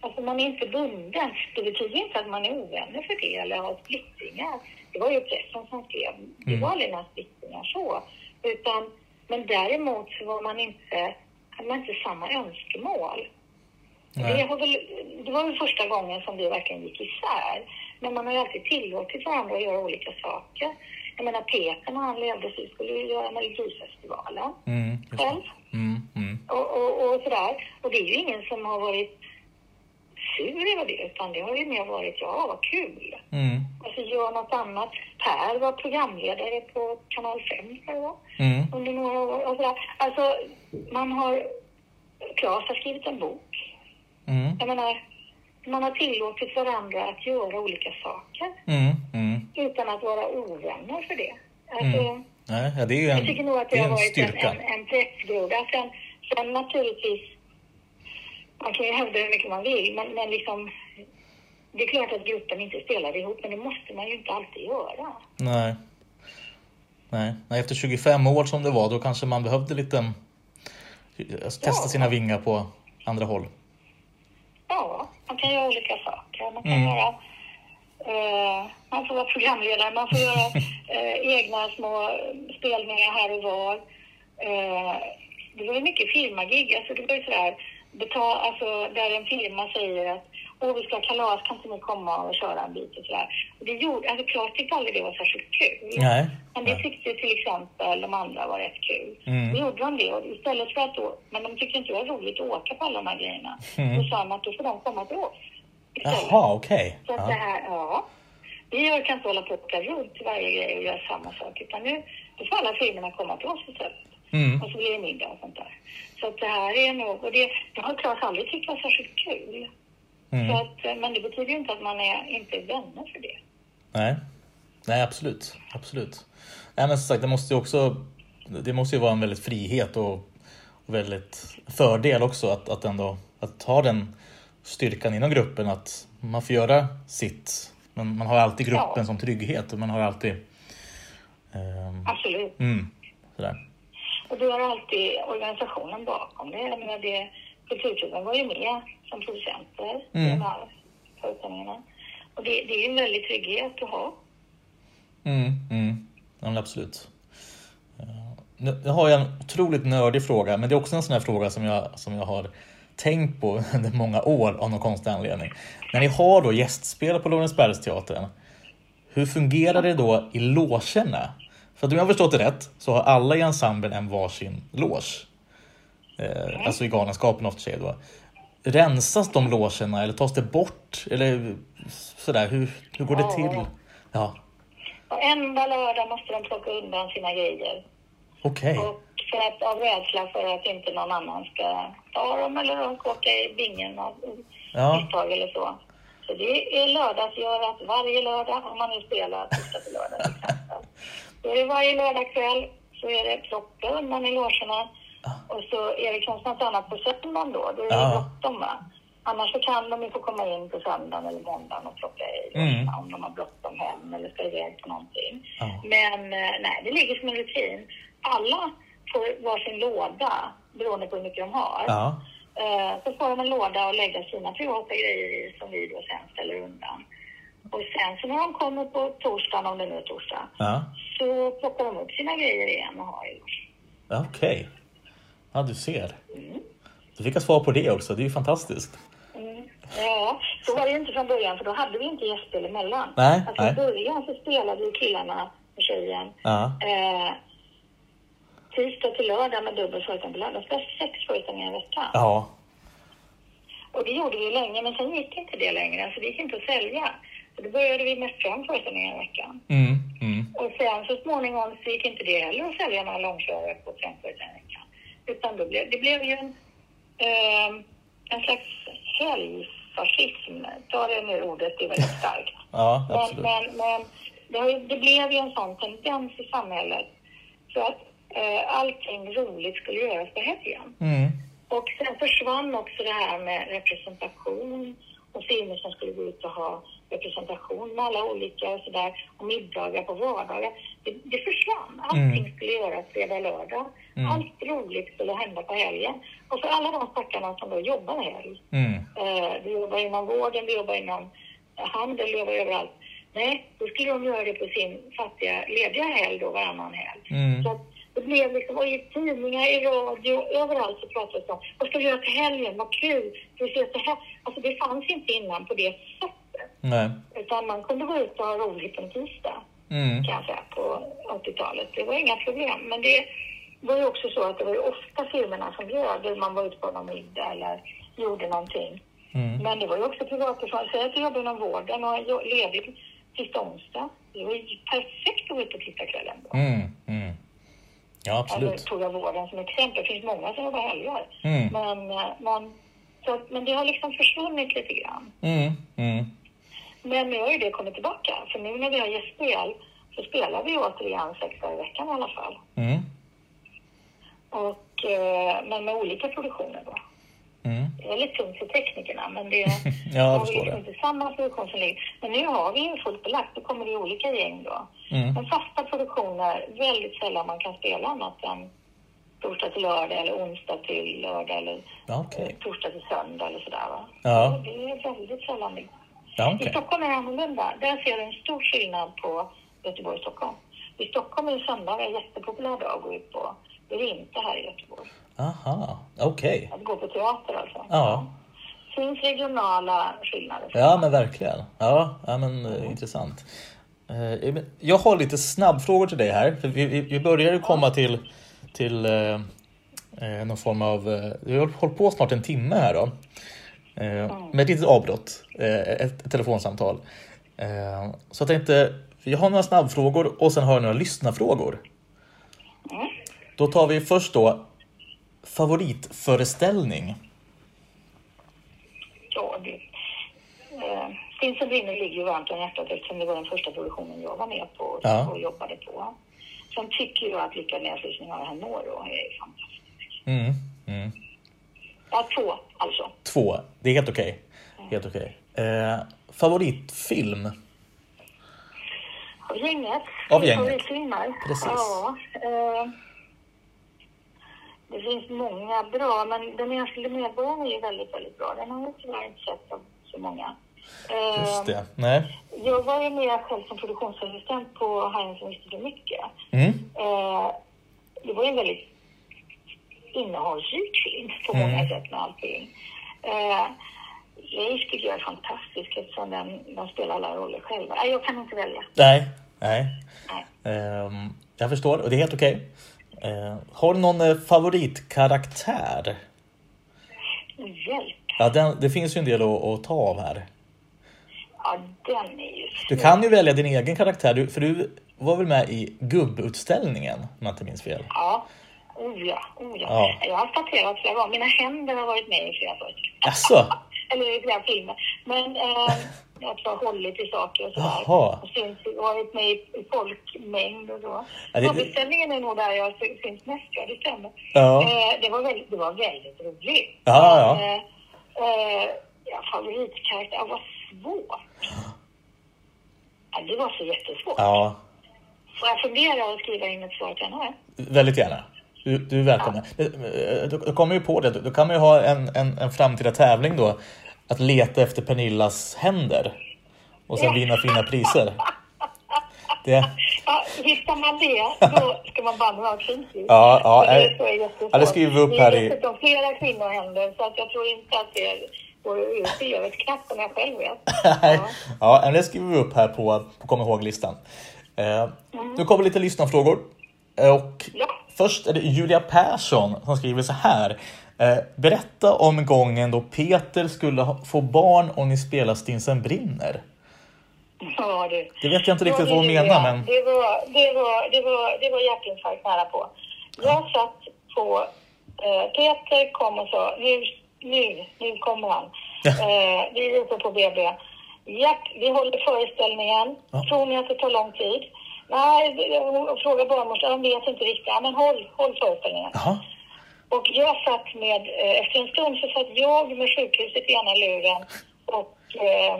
[SPEAKER 2] Alltså man är inte bunden. Det betyder inte att man är ovänner för det eller har splittringar. Det var ju pressen som skrev. Det
[SPEAKER 1] Mm.
[SPEAKER 2] var aldrig några splittringar så. Utan, men däremot så var man inte, hade man inte samma önskemål. Det, väl, det var väl första gången som det verkligen gick isär. Men man har ju alltid tillåtit varandra att göra olika saker. Jag menar Peter när han levde så skulle ju göra Melodifestivalen
[SPEAKER 1] Mm.
[SPEAKER 2] Själv.
[SPEAKER 1] Mm. Mm.
[SPEAKER 2] Och, och, och sådär. Och det är ju ingen som har varit sur över det, utan det har ju mer varit, ja vad kul.
[SPEAKER 1] Mm.
[SPEAKER 2] Alltså gör något annat. Per var programledare på kanal 5 tror jag det var,
[SPEAKER 1] Mm.
[SPEAKER 2] under några år. Och sådär. Alltså man har, Claes har skrivit en bok.
[SPEAKER 1] Mm.
[SPEAKER 2] Jag menar, man har tillåtit varandra att göra olika saker
[SPEAKER 1] Mm. Mm.
[SPEAKER 2] utan att vara ovänner för det. Alltså,
[SPEAKER 1] Mm. Nej, ja, det är en,
[SPEAKER 2] jag tycker nog att
[SPEAKER 1] det
[SPEAKER 2] det har varit en,
[SPEAKER 1] styrka.
[SPEAKER 2] en, en. Sen, sen naturligtvis, man kan ju hävda hur mycket man vill, men, men liksom, det är klart att gruppen inte spelar ihop, men det måste man ju inte alltid göra.
[SPEAKER 1] Nej. Nej. Nej, efter 25 år som det var, då kanske man behövde lite testa
[SPEAKER 2] Ja.
[SPEAKER 1] sina vingar på andra håll.
[SPEAKER 2] Kan göra olika saker. Man kan
[SPEAKER 1] Mm.
[SPEAKER 2] göra, eh, man får vara programledare, man får göra eh, egna små spelningar här och var. Eh, det var ju mycket firmagig, alltså det var ju sådär, betal, alltså där en firma säger att Åh, vi ska ha kalas, kan inte ni komma och köra en bit och sådär. Och det gjorde, alltså klart tyckte aldrig det var särskilt kul.
[SPEAKER 1] Nej.
[SPEAKER 2] Men det tyckte till exempel de andra var rätt kul.
[SPEAKER 1] Mm.
[SPEAKER 2] Då gjorde de det. Och istället för att då, men de tyckte inte det var roligt att åka på alla de här grejerna.
[SPEAKER 1] Mm.
[SPEAKER 2] Då sa de att då får de komma till oss. istället.
[SPEAKER 1] Jaha, okej.
[SPEAKER 2] Så att det
[SPEAKER 1] Ja.
[SPEAKER 2] här, ja. Vi kan inte hålla på och åka runt till varje grej och göra samma sak. Utan nu, då får alla firmorna komma till oss istället.
[SPEAKER 1] Mm.
[SPEAKER 2] Och så blir det middag och sånt där. Så att det här är nog, och det, det har Claes aldrig tyckt var särskilt kul. Så
[SPEAKER 1] Mm.
[SPEAKER 2] att, eh, men det betyder ju inte att man är, inte är vänner för det.
[SPEAKER 1] Nej. Nej, absolut. Absolut. Nej, men som sagt, det måste ju också det måste ju vara en väldigt frihet och och väldigt fördel också att, att ändå att ha den styrkan inom gruppen att man får göra sitt. Men man har alltid gruppen
[SPEAKER 2] Ja.
[SPEAKER 1] som trygghet och man har alltid ehm,
[SPEAKER 2] Absolut.
[SPEAKER 1] mm, sådär.
[SPEAKER 2] Och du har alltid organisationen bakom. Jag menar det, Kulturklubben var ju med som producenter i
[SPEAKER 1] Mm.
[SPEAKER 2] de här föreställningarna. Och det, det är ju en väldig trygghet att ha.
[SPEAKER 1] Mm, mm. Ja, absolut. Eh, Nu, nu har jag en otroligt nördig fråga, men det är också en sån här fråga som jag, som jag har tänkt på under många år av någon konstig anledning. När ni har då gästspel på Lorensbergsteatern, hur fungerar det då i logerna? För att om jag har förstått det rätt så har alla i ensemblen en varsin loge. Eh, alltså i Galenskapen säger då. Rensas de logerna eller tas det bort? Eller sådär, hur, hur går det
[SPEAKER 2] Ja.
[SPEAKER 1] till? Ja,
[SPEAKER 2] Varenda lördag måste de plocka undan sina grejer.
[SPEAKER 1] okej.
[SPEAKER 2] Och för att, av rädsla för att inte någon annan ska ta dem eller de ska åka i bingen av
[SPEAKER 1] Ja.
[SPEAKER 2] misstag eller så. Så det är lördagsgörat varje lördag om man nu spelar torsdag till lördag. Då är det varje lördagkväll så är det plocka undan i logerna och så är det kanske något annat på söndagen då. Då är det
[SPEAKER 1] Ja.
[SPEAKER 2] bråttom va. Annars så kan de ju få komma in på söndagen eller måndagen och plocka i
[SPEAKER 1] Mm.
[SPEAKER 2] om de har bråttom hem eller ska iväg på någonting.
[SPEAKER 1] Ja.
[SPEAKER 2] Men eh, nej, det ligger som en rutin. Alla får varsin låda beroende på hur mycket de har.
[SPEAKER 1] Ja.
[SPEAKER 2] Eh, Så får de en låda och lägga sina privata grejer i som vi då sen ställer undan. Och sen så när de kommer på torsdagen, om det nu är torsdag,
[SPEAKER 1] Ja.
[SPEAKER 2] så plockar de upp sina grejer igen och har i
[SPEAKER 1] Okej. Ja, du ser. Du fick jag svar på det också. Det är ju fantastiskt.
[SPEAKER 2] Mm. Ja, så var det inte från början för då hade vi inte gästspel emellan.
[SPEAKER 1] Nej,
[SPEAKER 2] alltså,
[SPEAKER 1] nej.
[SPEAKER 2] I början så spelade ju killarna och tjejen
[SPEAKER 1] Ja.
[SPEAKER 2] eh, tisdag till lördag med dubbel föreställning på lördag. Så sex föreställningar i veckan.
[SPEAKER 1] Ja.
[SPEAKER 2] Och det gjorde vi länge, men sen gick inte det längre. Så det gick inte att sälja. Så då började vi med fem föreställningar i veckan.
[SPEAKER 1] Mm, mm.
[SPEAKER 2] Och sen så småningom så gick inte det heller att sälja några långkörare på fem föreställningar. Utan då blev, det blev ju en, eh, en slags helgfascism. Ta det nu ordet, det är väldigt starkt.
[SPEAKER 1] Ja,
[SPEAKER 2] Men,
[SPEAKER 1] absolut.
[SPEAKER 2] men, men det, det blev ju en sån tendens i samhället så att eh, allting roligt skulle göras på helgen.
[SPEAKER 1] Mm.
[SPEAKER 2] Och sen försvann också det här med representation och filmer som skulle gå ut och ha representation med alla olika och sådär och middagar på vardagar. Det, det försvann. Allting skulle göras fredag, lördag.
[SPEAKER 1] Mm.
[SPEAKER 2] Allt roligt skulle hända på helgen. Och för alla de stackarna som då jobbar helg,
[SPEAKER 1] Mm.
[SPEAKER 2] eh, du jobbar inom vården, du jobbar inom handel, du jobbar överallt. Nej, då skulle de göra det på sin fattiga lediga helg då, varannan helg.
[SPEAKER 1] Mm.
[SPEAKER 2] Så det blev liksom, och i tidningar, i radio, överallt så pratades det om vad ska vi göra till helgen, vad kul, ska vi se så här? Alltså det fanns inte innan på det sättet.
[SPEAKER 1] Nej.
[SPEAKER 2] Utan man kunde gå ut och ha roligt en tisdag,
[SPEAKER 1] Mm.
[SPEAKER 2] säga, på 80-talet. Det var inga problem. Men det var ju också så att det var ju ofta filmerna som bjöd. Man var ute på någon middag eller gjorde någonting.
[SPEAKER 1] Mm.
[SPEAKER 2] Men det var ju också privatpersoner. Säg att du jobbar inom vården och är ledig tisdag, onsdag. Det var ju perfekt att gå ut och titta kvällen då.
[SPEAKER 1] Mm. Mm. Ja,
[SPEAKER 2] Alltså,
[SPEAKER 1] absolut.
[SPEAKER 2] tog jag vården som exempel. Det finns många som jobbar helger.
[SPEAKER 1] Mm.
[SPEAKER 2] Men, eh, men, så, men det har liksom försvunnit lite grann. Men nu har ju det kommit tillbaka. För nu när vi har gästspel så spelar vi återigen sex dagar i veckan i alla fall.
[SPEAKER 1] Mm.
[SPEAKER 2] Och, eh, men med olika produktioner då.
[SPEAKER 1] Mm.
[SPEAKER 2] Det är lite tungt för teknikerna, men det
[SPEAKER 1] Ja, jag förstår
[SPEAKER 2] liksom
[SPEAKER 1] det.
[SPEAKER 2] inte samma produktion som ligger. Men nu har vi ju fullt belagt, då kommer det i olika gäng då.
[SPEAKER 1] Mm.
[SPEAKER 2] Men fasta produktioner, väldigt sällan man kan spela annat än torsdag till lördag eller onsdag till lördag eller eh, torsdag till söndag eller sådär va.
[SPEAKER 1] Ja.
[SPEAKER 2] Det det är väldigt sällan det.
[SPEAKER 1] Ja,
[SPEAKER 2] I
[SPEAKER 1] okej.
[SPEAKER 2] Stockholm är det annorlunda. Där ser du en stor skillnad på Göteborg och Stockholm. I Stockholm är söndagar en jättepopulär dag att gå ut på. Det är inte här i Göteborg.
[SPEAKER 1] Aha, okej.
[SPEAKER 2] Att gå på teater alltså.
[SPEAKER 1] Ja.
[SPEAKER 2] Det finns regionala skillnader.
[SPEAKER 1] Ja, men verkligen. Ja, ja men eh, intressant. Eh, Jag har lite snabbfrågor till dig här. Vi, vi, börjar ju komma till, till eh, någon form av... Vi har hållit på snart en timme här då. Eh, med ett litet avbrott, eh, ett, telefonsamtal. Eh, så jag tänkte, jag har några snabbfrågor och sen har jag några lyssnarfrågor.
[SPEAKER 2] Mm.
[SPEAKER 1] Då tar vi först då favoritföreställning.
[SPEAKER 2] Ja, det, eh, som brinner ligger ju varmt om hjärtat eftersom det var den första produktionen jag var med på och,
[SPEAKER 1] Ja.
[SPEAKER 2] och jobbade på. Sen tycker jag att Lyckad nedfrysning av Hanoro är fantastisk.
[SPEAKER 1] Mm, mm.
[SPEAKER 2] Ja, två alltså.
[SPEAKER 1] Två, det är helt okej. Helt okej. Eh, favoritfilm?
[SPEAKER 2] Av gänget?
[SPEAKER 1] Av gänget.
[SPEAKER 2] Favoritfilmer?
[SPEAKER 1] Precis.
[SPEAKER 2] Ja. Eh, det finns många bra, men Den enskilde medborgaren är ju väldigt, väldigt bra. Den har jag tyvärr inte sett av så många. Eh,
[SPEAKER 1] Just det. Nej.
[SPEAKER 2] Jag var ju med själv som produktionsassistent på Herren som visste mycket.
[SPEAKER 1] Mm.
[SPEAKER 2] Eh, det var ju en väldigt innehållsrik film på
[SPEAKER 1] Mm.
[SPEAKER 2] många sätt med allting. Eh, Leif tycker jag är fantastisk eftersom den, den spelar alla roller själva. Nej, jag kan inte välja.
[SPEAKER 1] Nej. Nej.
[SPEAKER 2] Nej.
[SPEAKER 1] Ehm, jag förstår och det är helt okej. Eh, har du någon eh, favoritkaraktär?
[SPEAKER 2] Hjälp!
[SPEAKER 1] Ja, den, det finns ju en del att, att ta av här.
[SPEAKER 2] Ja, den är ju...
[SPEAKER 1] Du kan ju välja din egen karaktär, du, för du var väl med i gubbutställningen om jag inte minns fel?
[SPEAKER 2] Ja. Oh ja, oh ja.
[SPEAKER 1] Ja.
[SPEAKER 2] Jag har statuerat flera gånger. Mina händer har varit med i flera föreställningar.
[SPEAKER 1] Jaså?
[SPEAKER 2] Eller i flera filmer. Men eh, jag har hållit i saker och sådär.
[SPEAKER 1] Jaha.
[SPEAKER 2] Och syns, varit med i, folkmängd och så.
[SPEAKER 1] Ja, det-
[SPEAKER 2] Föreställningen är nog där jag sy- syns mest, ja det stämmer.
[SPEAKER 1] Ja.
[SPEAKER 2] Eh, det, var väldigt, det var väldigt roligt.
[SPEAKER 1] Ja, ja.
[SPEAKER 2] Men, eh, eh, ja, favoritkaraktär, vad svårt. Ja, det var så jättesvårt.
[SPEAKER 1] Ja,
[SPEAKER 2] Får jag fundera och skriva in ett svar till henne?
[SPEAKER 1] väldigt gärna. Du, du är välkommen. Eh, Då, då kommer ju på det, då kan man ju ha en, en, en framtida tävling då. Att leta efter Pernillas händer. Och sen
[SPEAKER 2] Ja.
[SPEAKER 1] vinna fina priser. Det,
[SPEAKER 2] Ja, hittar man det, då ska man banne fint ut.
[SPEAKER 1] Ja, ja,
[SPEAKER 2] För det tror jag är.
[SPEAKER 1] Ja, det skriver vi upp här
[SPEAKER 2] Det är dessutom flera kvinnohänder, så att jag tror inte att det går ut i övrigt, knappt som jag själv vet. Ja.
[SPEAKER 1] Ja, men det skriver vi upp här på, på kom ihåg-listan. Eh, Nu kommer lite lyssnarfrågor. Eh, Och
[SPEAKER 2] Ja.
[SPEAKER 1] Först är det Julia Persson som skriver så här. Eh, berätta om gången då Peter skulle få barn om ni spelar Stinsen brinner.
[SPEAKER 2] Ja, du.
[SPEAKER 1] Det vet jag inte riktigt
[SPEAKER 2] Ja,
[SPEAKER 1] vad hon menar, men...
[SPEAKER 2] Det var, det var, det var, det var hjärtinfarkt nära på. Jag satt på... Eh, Peter kom och sa, nu nu, nu kommer han. Eh, vi är ute på BB. Japp, vi håller föreställningen.
[SPEAKER 1] Ja.
[SPEAKER 2] Tror ni att det tar lång tid? Nej, hon frågar barnmorskan, de vet inte riktigt. Ja, men håll, håll.
[SPEAKER 1] Jaha.
[SPEAKER 2] Och jag satt med, eh, efter en stund så satt jag med sjukhuset i ena luren och eh,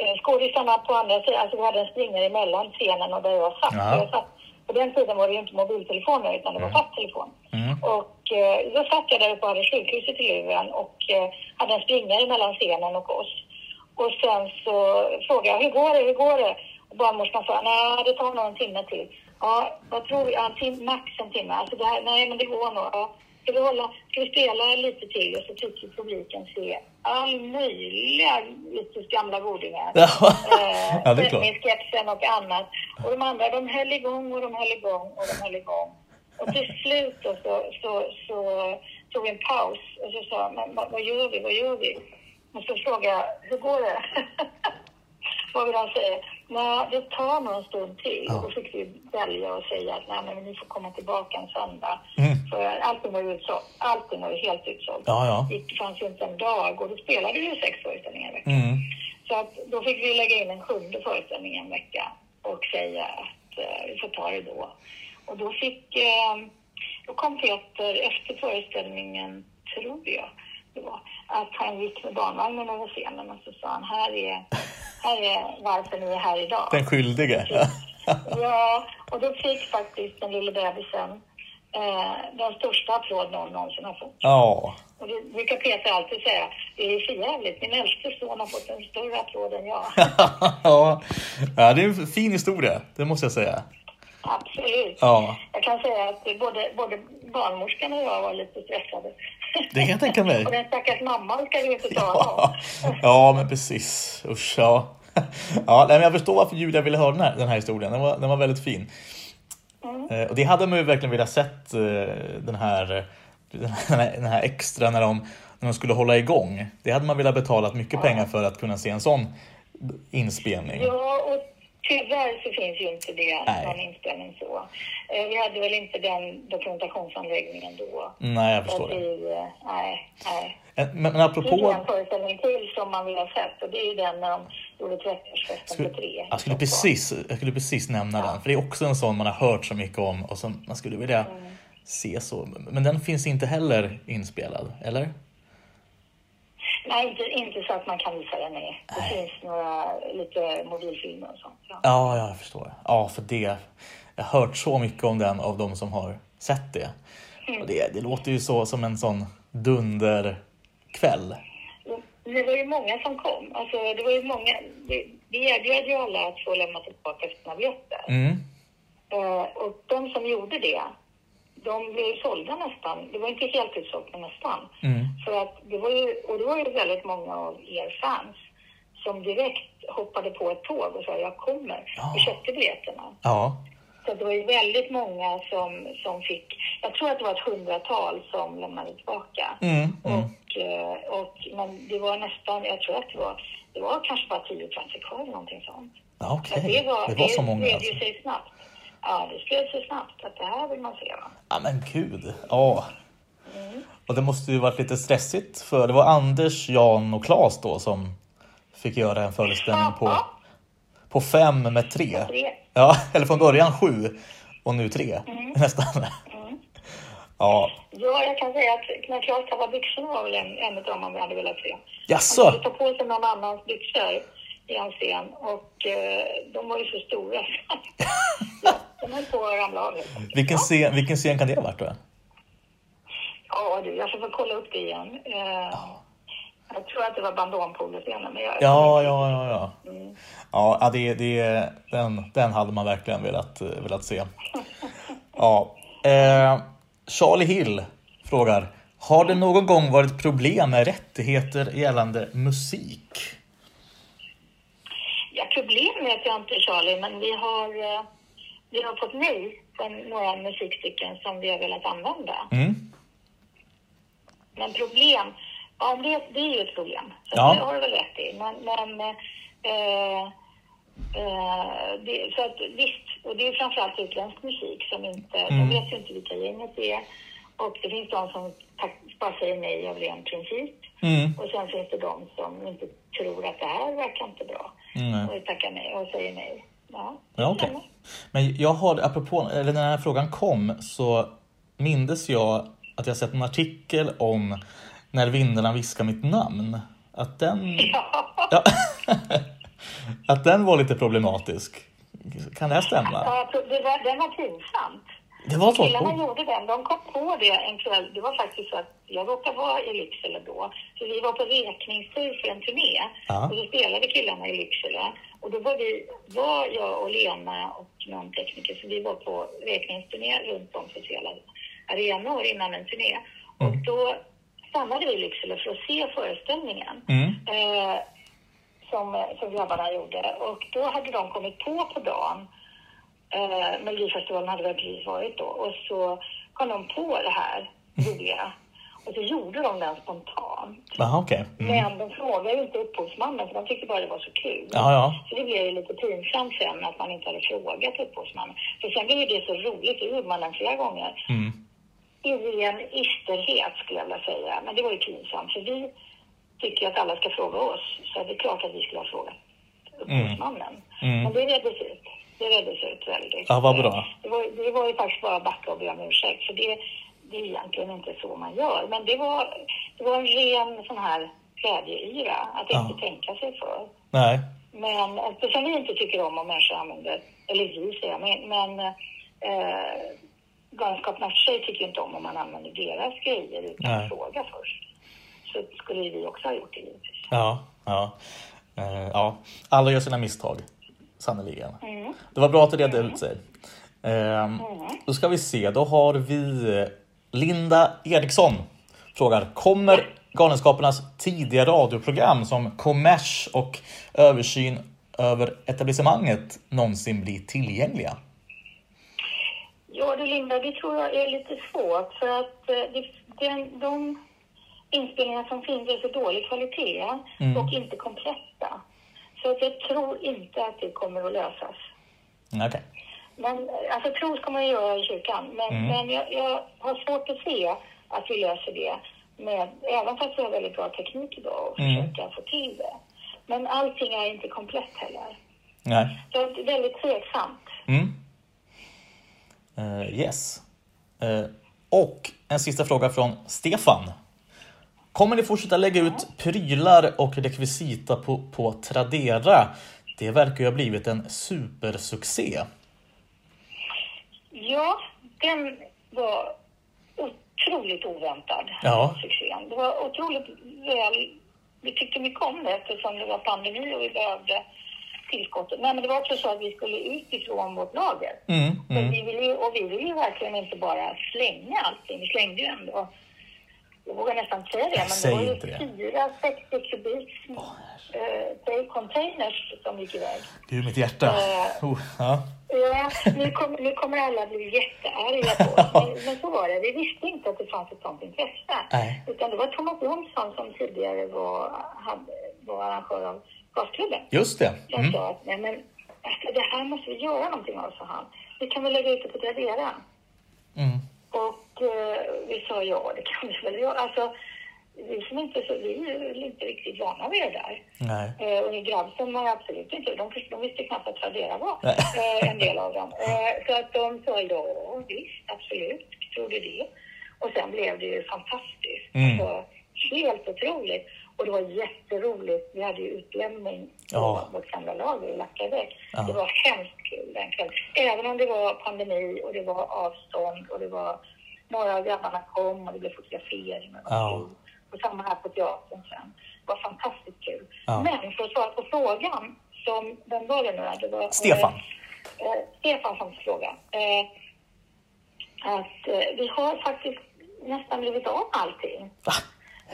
[SPEAKER 2] eh, skådisarna på andra sidan. Alltså vi hade en springare emellan scenen och där jag satt.
[SPEAKER 1] Ja.
[SPEAKER 2] Jag satt på den tiden var det ju inte mobiltelefoner utan det var fast telefon.
[SPEAKER 1] Mm.
[SPEAKER 2] Och eh, då satt jag där uppe och hade sjukhuset i luren och eh, hade en springare mellan scenen och oss. Och sen så frågade jag, hur går det, hur går det? Och barnmorskan sa, nej det tar nog en timme till. Ja, vad tror vi? Ja, en tim- max en timme. Alltså det här, nej men det går nog. Ja. Ska vi, hålla, ska vi spela lite till och så tycker publiken se all möjliga lite gamla godingar. Eh,
[SPEAKER 1] ja, det är klart.
[SPEAKER 2] sketchen och annat. Och de andra, de höll igång och de höll igång och de höll igång. Och till slut då så, så, så tog vi en paus och så sa men vad, vad gör vi, vad gör vi? Och så frågade jag, hur går det? vad vill han säga? Nej, det tar nog en stund till.
[SPEAKER 1] Ja.
[SPEAKER 2] Och då fick vi välja och säga att nej, men ni får komma tillbaka en söndag.
[SPEAKER 1] Mm.
[SPEAKER 2] För allting var utsålt. Allting var ju helt utsålt.
[SPEAKER 1] Ja, ja.
[SPEAKER 2] Det fanns ju inte en dag och då spelade vi ju sex föreställningar i veckan.
[SPEAKER 1] Mm.
[SPEAKER 2] Så att då fick vi lägga in en sjunde föreställning en vecka och säga att eh, vi får ta det då. Och då fick, eh, då kom Peter efter föreställningen, tror jag det var, att han gick med barnvagnen över scenen och så sa han, här är, är varför ni är här idag.
[SPEAKER 1] Den skyldige.
[SPEAKER 2] Ja, och då fick faktiskt den lilla bebisen eh, den största applåd någon någonsin har fått.
[SPEAKER 1] Ja.
[SPEAKER 2] Och det brukar Peter alltid säga, det är för jävligt. Min äldste son har fått en större applåd än jag.
[SPEAKER 1] ja. ja, det är en fin historia, det måste jag säga.
[SPEAKER 2] Absolut.
[SPEAKER 1] Ja,
[SPEAKER 2] Jag kan säga att både, både barnmorskan och jag var lite stressade.
[SPEAKER 1] Det kan jag tänka mig.
[SPEAKER 2] och den stackars mamman ska vi inte tala
[SPEAKER 1] Ja,
[SPEAKER 2] om.
[SPEAKER 1] ja men precis. Usch, ja. Ja, nej, men jag förstår varför Julia ville höra den här, den här historien. Den var, den var väldigt fin. Eh, Och det hade man ju verkligen velat sett eh, den här, den här, den här extra när de, när de skulle hålla igång. Det hade man velat betalat mycket pengar för att kunna se en sån inspelning.
[SPEAKER 2] Ja, och tyvärr så finns ju inte det,
[SPEAKER 1] Nej.
[SPEAKER 2] någon inspelning så. Eh, Vi hade väl inte den dokumentationsanläggningen då.
[SPEAKER 1] Nej, jag förstår det.
[SPEAKER 2] eh, nej, nej.
[SPEAKER 1] Eh, Men, men
[SPEAKER 2] Det är
[SPEAKER 1] apropå...
[SPEAKER 2] en föreställning till som man vill ha sett och det är ju den när de gjorde 30-årsfesten på tre.
[SPEAKER 1] jag, skulle precis, jag skulle precis nämna den, för det är också en sån man har hört så mycket om och som man skulle vilja se så. Men den finns inte heller inspelad, eller?
[SPEAKER 2] Nej, inte, inte så att man kan visa den i. Det finns några lite mobilfilmer och sånt. Ja.
[SPEAKER 1] Ja, ja, jag förstår. Ja, för det. Jag har hört så mycket om den av de som har sett det. Och det, det låter ju så som en sån dunderkväll.
[SPEAKER 2] Det var ju många som kom. Alltså, det var ju många. Vi erbjöd ju alla att få lämna tillbaka sina biljetter.
[SPEAKER 1] Mm.
[SPEAKER 2] Eh, och de som gjorde det, de blev sålda nästan. Det var inte helt utsålt, men nästan.
[SPEAKER 1] Mm.
[SPEAKER 2] Så att det var ju, och det var ju väldigt många av er fans som direkt hoppade på ett tåg och sa jag kommer
[SPEAKER 1] Ja.
[SPEAKER 2] och köpte biljetterna.
[SPEAKER 1] Ja.
[SPEAKER 2] Så det var ju väldigt många som, som fick, jag tror att det var ett hundratal som lämnade tillbaka.
[SPEAKER 1] Mm. Mm.
[SPEAKER 2] Och, eh, och, men det var nästan, jag tror att det var, det var kanske bara tio kvar eller någonting sånt.
[SPEAKER 1] Ja,
[SPEAKER 2] Så
[SPEAKER 1] okej.
[SPEAKER 2] det var,
[SPEAKER 1] Det var så många
[SPEAKER 2] spred
[SPEAKER 1] alltså.
[SPEAKER 2] ju sig snabbt. Ja, det spred sig snabbt att det här vill man se va.
[SPEAKER 1] Ja, men gud. Ja.
[SPEAKER 2] Mm.
[SPEAKER 1] Och det måste ju varit lite stressigt för det var Anders, Jan och Claes då som fick göra en föreställning på,
[SPEAKER 2] Ja.
[SPEAKER 1] på fem med tre.
[SPEAKER 2] Tre.
[SPEAKER 1] Ja, eller från början sju och nu tre
[SPEAKER 2] Mm.
[SPEAKER 1] nästan. Ja,
[SPEAKER 2] Ja, jag kan säga att när Claes tappade byxorna var väl en, en av dem man hade velat se. Han
[SPEAKER 1] jaså?
[SPEAKER 2] skulle ta på sig någon annans byxor i en scen och eh, de var ju så stora. ja, de höll på att ramla av.
[SPEAKER 1] Vilken scen, vilken scen kan det ha varit då?
[SPEAKER 2] Ja, du, jag får väl kolla upp det igen. Eh, Jag tror att det var bandonpoloscenen.
[SPEAKER 1] Ja, ja, ja, ja.
[SPEAKER 2] Mm.
[SPEAKER 1] Ja, det, det, den, den hade man verkligen velat, eh, velat se. Ja. Eh, Charlie Hill frågar, har det någon gång varit problem med rättigheter gällande musik?
[SPEAKER 2] Ja, problem vet jag inte, Charlie, men vi har, eh, vi har fått nej på några musikstycken som vi har velat använda.
[SPEAKER 1] Mm.
[SPEAKER 2] Men problem, ja det, det är ju ett problem. Så
[SPEAKER 1] Ja.
[SPEAKER 2] det har du väl rätt i. Men, men eh, eh, det, så att, visst, och det är framförallt utländsk musik som inte,
[SPEAKER 1] Mm.
[SPEAKER 2] de vet ju inte vilka gänget är. Och det finns de som bara säger nej av ren princip.
[SPEAKER 1] Mm.
[SPEAKER 2] Och sen finns det de som inte tror att det här verkar inte bra.
[SPEAKER 1] Mm.
[SPEAKER 2] Och tackar nej och säger nej. Ja,
[SPEAKER 1] Ja,
[SPEAKER 2] stämmer.
[SPEAKER 1] Men jag har, apropå, eller när den här frågan kom så mindes jag att jag sett en artikel om när vindarna viskar mitt namn. Att den,
[SPEAKER 2] Ja.
[SPEAKER 1] ja, att den var lite problematisk. Kan det stämma?
[SPEAKER 2] Ja, det var, den var pinsamt.
[SPEAKER 1] Det var så?
[SPEAKER 2] Killarna gjorde den. De kom på det en kväll. Det var faktiskt så att jag råkade vara i Lycksele då. Så vi var på räkningstur för en turné.
[SPEAKER 1] Ja.
[SPEAKER 2] Och så spelade killarna i Lycksele. Och då var, vi, var jag och Lena och någon tekniker, så vi var på räkningsturné runt om för hela arenor innan en turné. Och då stannade vi i Lycksele för att se föreställningen.
[SPEAKER 1] Mm.
[SPEAKER 2] Eh, som, som grabbarna gjorde. Och då hade de kommit på på dagen Eh, Melodifestivalen hade väl precis varit då. Och så kom de på det här roliga. Och så gjorde de den spontant.
[SPEAKER 1] Jaha, okej. Mm.
[SPEAKER 2] Men de frågade ju inte upphovsmannen för de tyckte bara det var så kul.
[SPEAKER 1] Ja, ja.
[SPEAKER 2] Så det blev ju lite pinsamt sen att man inte hade frågat upphovsmannen. För sen blev ju det så roligt, då gjorde man den flera gånger.
[SPEAKER 1] Mm.
[SPEAKER 2] I ren isterhet skulle jag vilja säga. Men det var ju pinsamt för vi tycker att alla ska fråga oss. Så det är klart att vi skulle ha frågat upphovsmannen.
[SPEAKER 1] Mm.
[SPEAKER 2] Men det reddes ut. Det reddes ut väldigt.
[SPEAKER 1] Ja, vad bra.
[SPEAKER 2] Det var, det var ju faktiskt bara att backa och be om ursäkt. För det, det är egentligen inte så man gör. Men det var, det var en ren sån här glädjeyra. Att
[SPEAKER 1] Ja.
[SPEAKER 2] inte tänka sig för.
[SPEAKER 1] Nej.
[SPEAKER 2] Men eftersom vi inte tycker om om människor använder, eller vi säger men, men eh, Galenskaparnas tjej tycker inte om om man använder deras grejer utan
[SPEAKER 1] Nej.
[SPEAKER 2] fråga först. Så skulle vi också ha gjort det givetvis.
[SPEAKER 1] Ja, ja. Eh, ja. Alla gör sina misstag. Sannerligen.
[SPEAKER 2] Mm.
[SPEAKER 1] Det var bra att det redde ut sig. Ehm, Då ska vi se, då har vi eh, Linda Eriksson frågar, kommer Galenskaparnas tidiga radioprogram som kommers och översyn över etablissemanget någonsin bli tillgängliga?
[SPEAKER 2] Ja du Linda, det tror jag är lite svårt för att eh, det, den, de inspelningar som finns är så dålig kvalitet
[SPEAKER 1] Mm.
[SPEAKER 2] och inte kompletta. Så att jag tror inte att det kommer att lösas.
[SPEAKER 1] Mm, Okej.
[SPEAKER 2] Men alltså tro ska man ju göra i kyrkan. Men,
[SPEAKER 1] Mm.
[SPEAKER 2] men jag, jag har svårt att se att vi löser det. Med, även fast vi har väldigt bra teknik idag och
[SPEAKER 1] Mm.
[SPEAKER 2] försöka få till det. Men allting är inte komplett heller.
[SPEAKER 1] Nej.
[SPEAKER 2] Så det är väldigt tveksamt.
[SPEAKER 1] Mm. Eh, yes. Eh, och en sista fråga från Stefan. Kommer ni fortsätta lägga ut prylar och rekvisita på, på Tradera? Det verkar ju ha blivit en supersuccé.
[SPEAKER 2] Ja, den var otroligt oväntad,
[SPEAKER 1] Ja.
[SPEAKER 2] succén. Det var otroligt väl... Vi tyckte mycket om det eftersom det var pandemi och vi behövde tillskottet. Nej, men det var också så att vi skulle ut ifrån vårt lager.
[SPEAKER 1] Mm, mm.
[SPEAKER 2] vi ville, och vi ville ju verkligen inte bara slänga allting. Vi slängde ju ändå, jag vågar nästan säga det, men
[SPEAKER 1] Säg
[SPEAKER 2] det var ju fyra 60 kubik eh, containers som gick iväg.
[SPEAKER 1] Gud, mitt hjärta.
[SPEAKER 2] Eh.
[SPEAKER 1] Oh, ja.
[SPEAKER 2] Ja, nu, kom, nu kommer alla bli jättearga på. Men, men så var det. Vi visste inte att det fanns ett sånt intresse.
[SPEAKER 1] Nej.
[SPEAKER 2] Utan det var Thomas Jonsson som tidigare var, hade, var arrangör av Gasklubben.
[SPEAKER 1] Just det.
[SPEAKER 2] Som
[SPEAKER 1] Mm.
[SPEAKER 2] sa att nej, men, alltså, det här måste vi göra någonting av, sa han. Vi kan väl lägga ut det på Tradera?
[SPEAKER 1] Mm.
[SPEAKER 2] Och eh, vi sa ja, det kan vi väl göra. Alltså, vi som inte så, vi är inte riktigt vana vid det där. Eh, och i Grabsen var absolut inte, de, de visste knappt vad Tradera var, eh, en del av dem. Eh, så att de sa ja, visst, absolut, trodde det. Och sen blev det ju fantastiskt.
[SPEAKER 1] Mm.
[SPEAKER 2] Alltså, helt otroligt. Och det var jätteroligt. Vi hade ju utlämning på
[SPEAKER 1] Ja.
[SPEAKER 2] vårt gamla lager i Lackabäck.
[SPEAKER 1] Ja.
[SPEAKER 2] Det var hemskt kul den kvällen. Även om det var pandemi och det var avstånd och det var några av grabbarna kom och det blev fotografering och
[SPEAKER 1] Ja.
[SPEAKER 2] och samma här på teatern sen. Det var fantastiskt kul.
[SPEAKER 1] Ja.
[SPEAKER 2] Men för att svara på frågan, som, vem var det nu det var?
[SPEAKER 1] Stefan.
[SPEAKER 2] Eh, eh, Stefan som fråga. Eh, att eh, vi har faktiskt nästan blivit av med allting.
[SPEAKER 1] Va?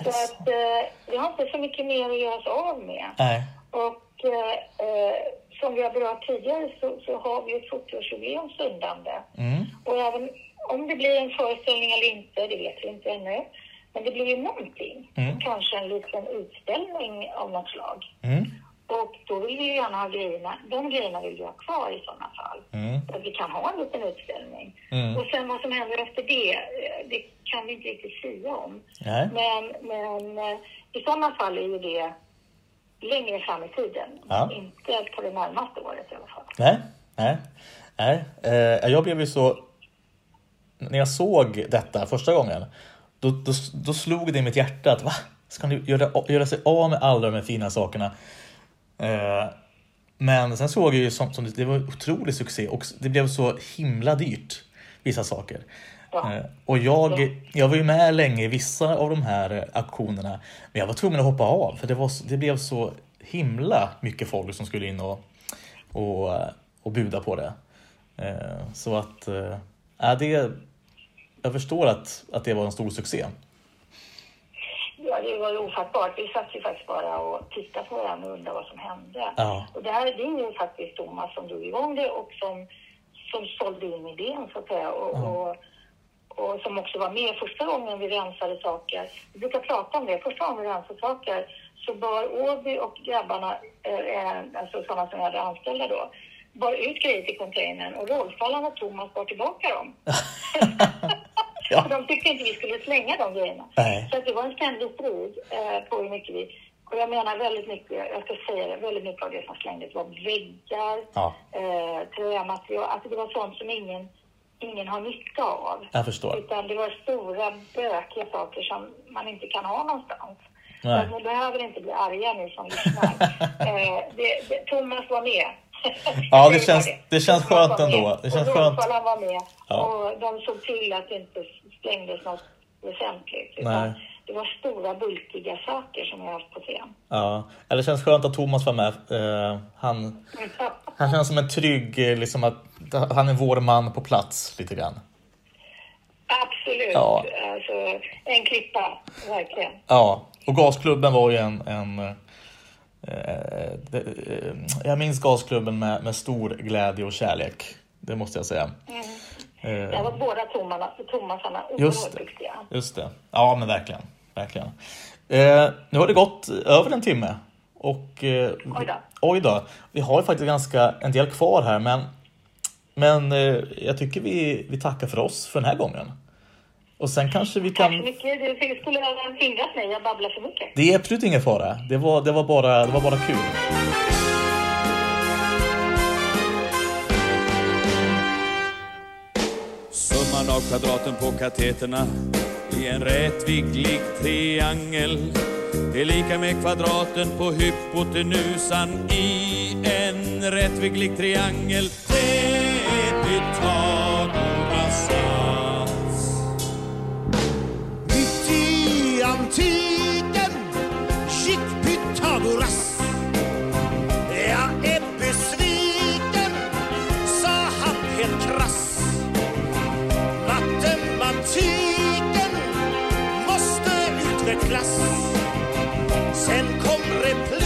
[SPEAKER 2] Så att eh, vi har inte så mycket mer att göra oss av med.
[SPEAKER 1] Nej.
[SPEAKER 2] Och eh, eh, som vi har berört tidigare så, så har vi ett 40-årsjubileum stundande.
[SPEAKER 1] Mm.
[SPEAKER 2] Och även om det blir en föreställning eller inte, det vet vi inte ännu. Men det blir ju någonting.
[SPEAKER 1] Mm.
[SPEAKER 2] Kanske en liten utställning av något slag.
[SPEAKER 1] Mm.
[SPEAKER 2] Och då vill vi ju gärna ha grejerna, de grejerna vill vi ha kvar i sådana fall.
[SPEAKER 1] Mm.
[SPEAKER 2] Så att vi kan ha en liten utställning.
[SPEAKER 1] Mm.
[SPEAKER 2] Och sen vad som händer efter det, eh, det kan vi inte riktigt säga om.
[SPEAKER 1] Nej.
[SPEAKER 2] Men, men eh, i sådana fall är ju det längre fram i tiden.
[SPEAKER 1] Ja.
[SPEAKER 2] Inte på det närmaste året i alla fall.
[SPEAKER 1] Nej, nej, nej. Eh, jag blev ju så... När jag såg detta första gången, då, då, då slog det i mitt hjärta att va? Ska ni göra, göra sig av med alla de här fina sakerna? Eh, men sen såg jag ju som, som det, var otrolig succé och det blev så himla dyrt, vissa saker.
[SPEAKER 2] Ja.
[SPEAKER 1] Eh, och jag, jag var ju med länge i vissa av de här eh, auktionerna, men jag var tvungen att hoppa av för det, var, det blev så himla mycket folk som skulle in och, och, och buda på det. Så att, ja, det, jag förstår att, att det var en stor succé.
[SPEAKER 2] Det var ju ofattbart. Vi satt ju faktiskt bara och tittade på varandra och undrade vad som hände.
[SPEAKER 1] Ja.
[SPEAKER 2] Och det här det är ju faktiskt Thomas som drog igång det och som, som sålde in idén så att säga. Och, och, och som också var med första gången vi rensade saker. Vi brukar prata om det. Första gången vi rensade saker så bar Åby och grabbarna, eh, eh, alltså sådana som jag hade anställda då, bar ut grejer till containern och Rolfallan och Thomas bar tillbaka dem.
[SPEAKER 1] Ja.
[SPEAKER 2] För de tyckte inte vi skulle slänga de grejerna.
[SPEAKER 1] Nej.
[SPEAKER 2] Så att det var en ständig strid eh, på hur mycket vi... Och jag menar väldigt mycket, jag ska säga det, väldigt mycket av det som slängdes var väggar,
[SPEAKER 1] Ja.
[SPEAKER 2] eh, trämaterial. Alltså det var sånt som ingen, ingen har nytta av.
[SPEAKER 1] Jag förstår.
[SPEAKER 2] Utan det var stora bökiga saker som man inte kan ha någonstans.
[SPEAKER 1] Nej.
[SPEAKER 2] Så ni behöver inte bli arga ni som lyssnar. eh, det, det, Thomas var med.
[SPEAKER 1] Ja, det känns- det känns skönt ändå. Det känns
[SPEAKER 2] och
[SPEAKER 1] skönt.
[SPEAKER 2] Rolf var med.
[SPEAKER 1] Ja.
[SPEAKER 2] Och de såg till att det inte slängdes något väsentligt.
[SPEAKER 1] Nej.
[SPEAKER 2] Det var stora bulkiga saker som jag haft på scen.
[SPEAKER 1] Ja. Eller det känns skönt att Thomas var med. Eh, Han, han känns som en trygg, liksom att han är vår man på plats lite grann.
[SPEAKER 2] Absolut.
[SPEAKER 1] Ja.
[SPEAKER 2] Alltså, en klippa, verkligen.
[SPEAKER 1] Ja, och gasklubben var ju en... en eh, jag minns gasklubben med, med stor glädje och kärlek. Det måste jag säga.
[SPEAKER 2] Där
[SPEAKER 1] Eh,
[SPEAKER 2] var båda
[SPEAKER 1] Just
[SPEAKER 2] oerhört duktiga.
[SPEAKER 1] just det. Ja, men verkligen. verkligen. Eh, nu har det gått över en timme. Och, eh,
[SPEAKER 2] Oj då.
[SPEAKER 1] oj då. Vi har ju faktiskt ganska en del kvar här, men, men eh, jag tycker vi, vi tackar för oss för den här gången. Och sen kanske vi
[SPEAKER 2] Tack så
[SPEAKER 1] kan...
[SPEAKER 2] mycket. Du skulle ha hindrat mig. Jag babblar för mycket.
[SPEAKER 1] Det är absolut ingen fara. Det var, det var, bara, det var bara kul.
[SPEAKER 3] Summan av kvadraten på kateterna i en rätvigglig triangel är lika med kvadraten på hypotenusan i en rätvigglig triangel. Det är Pythagoras
[SPEAKER 4] klass. Sen kom replik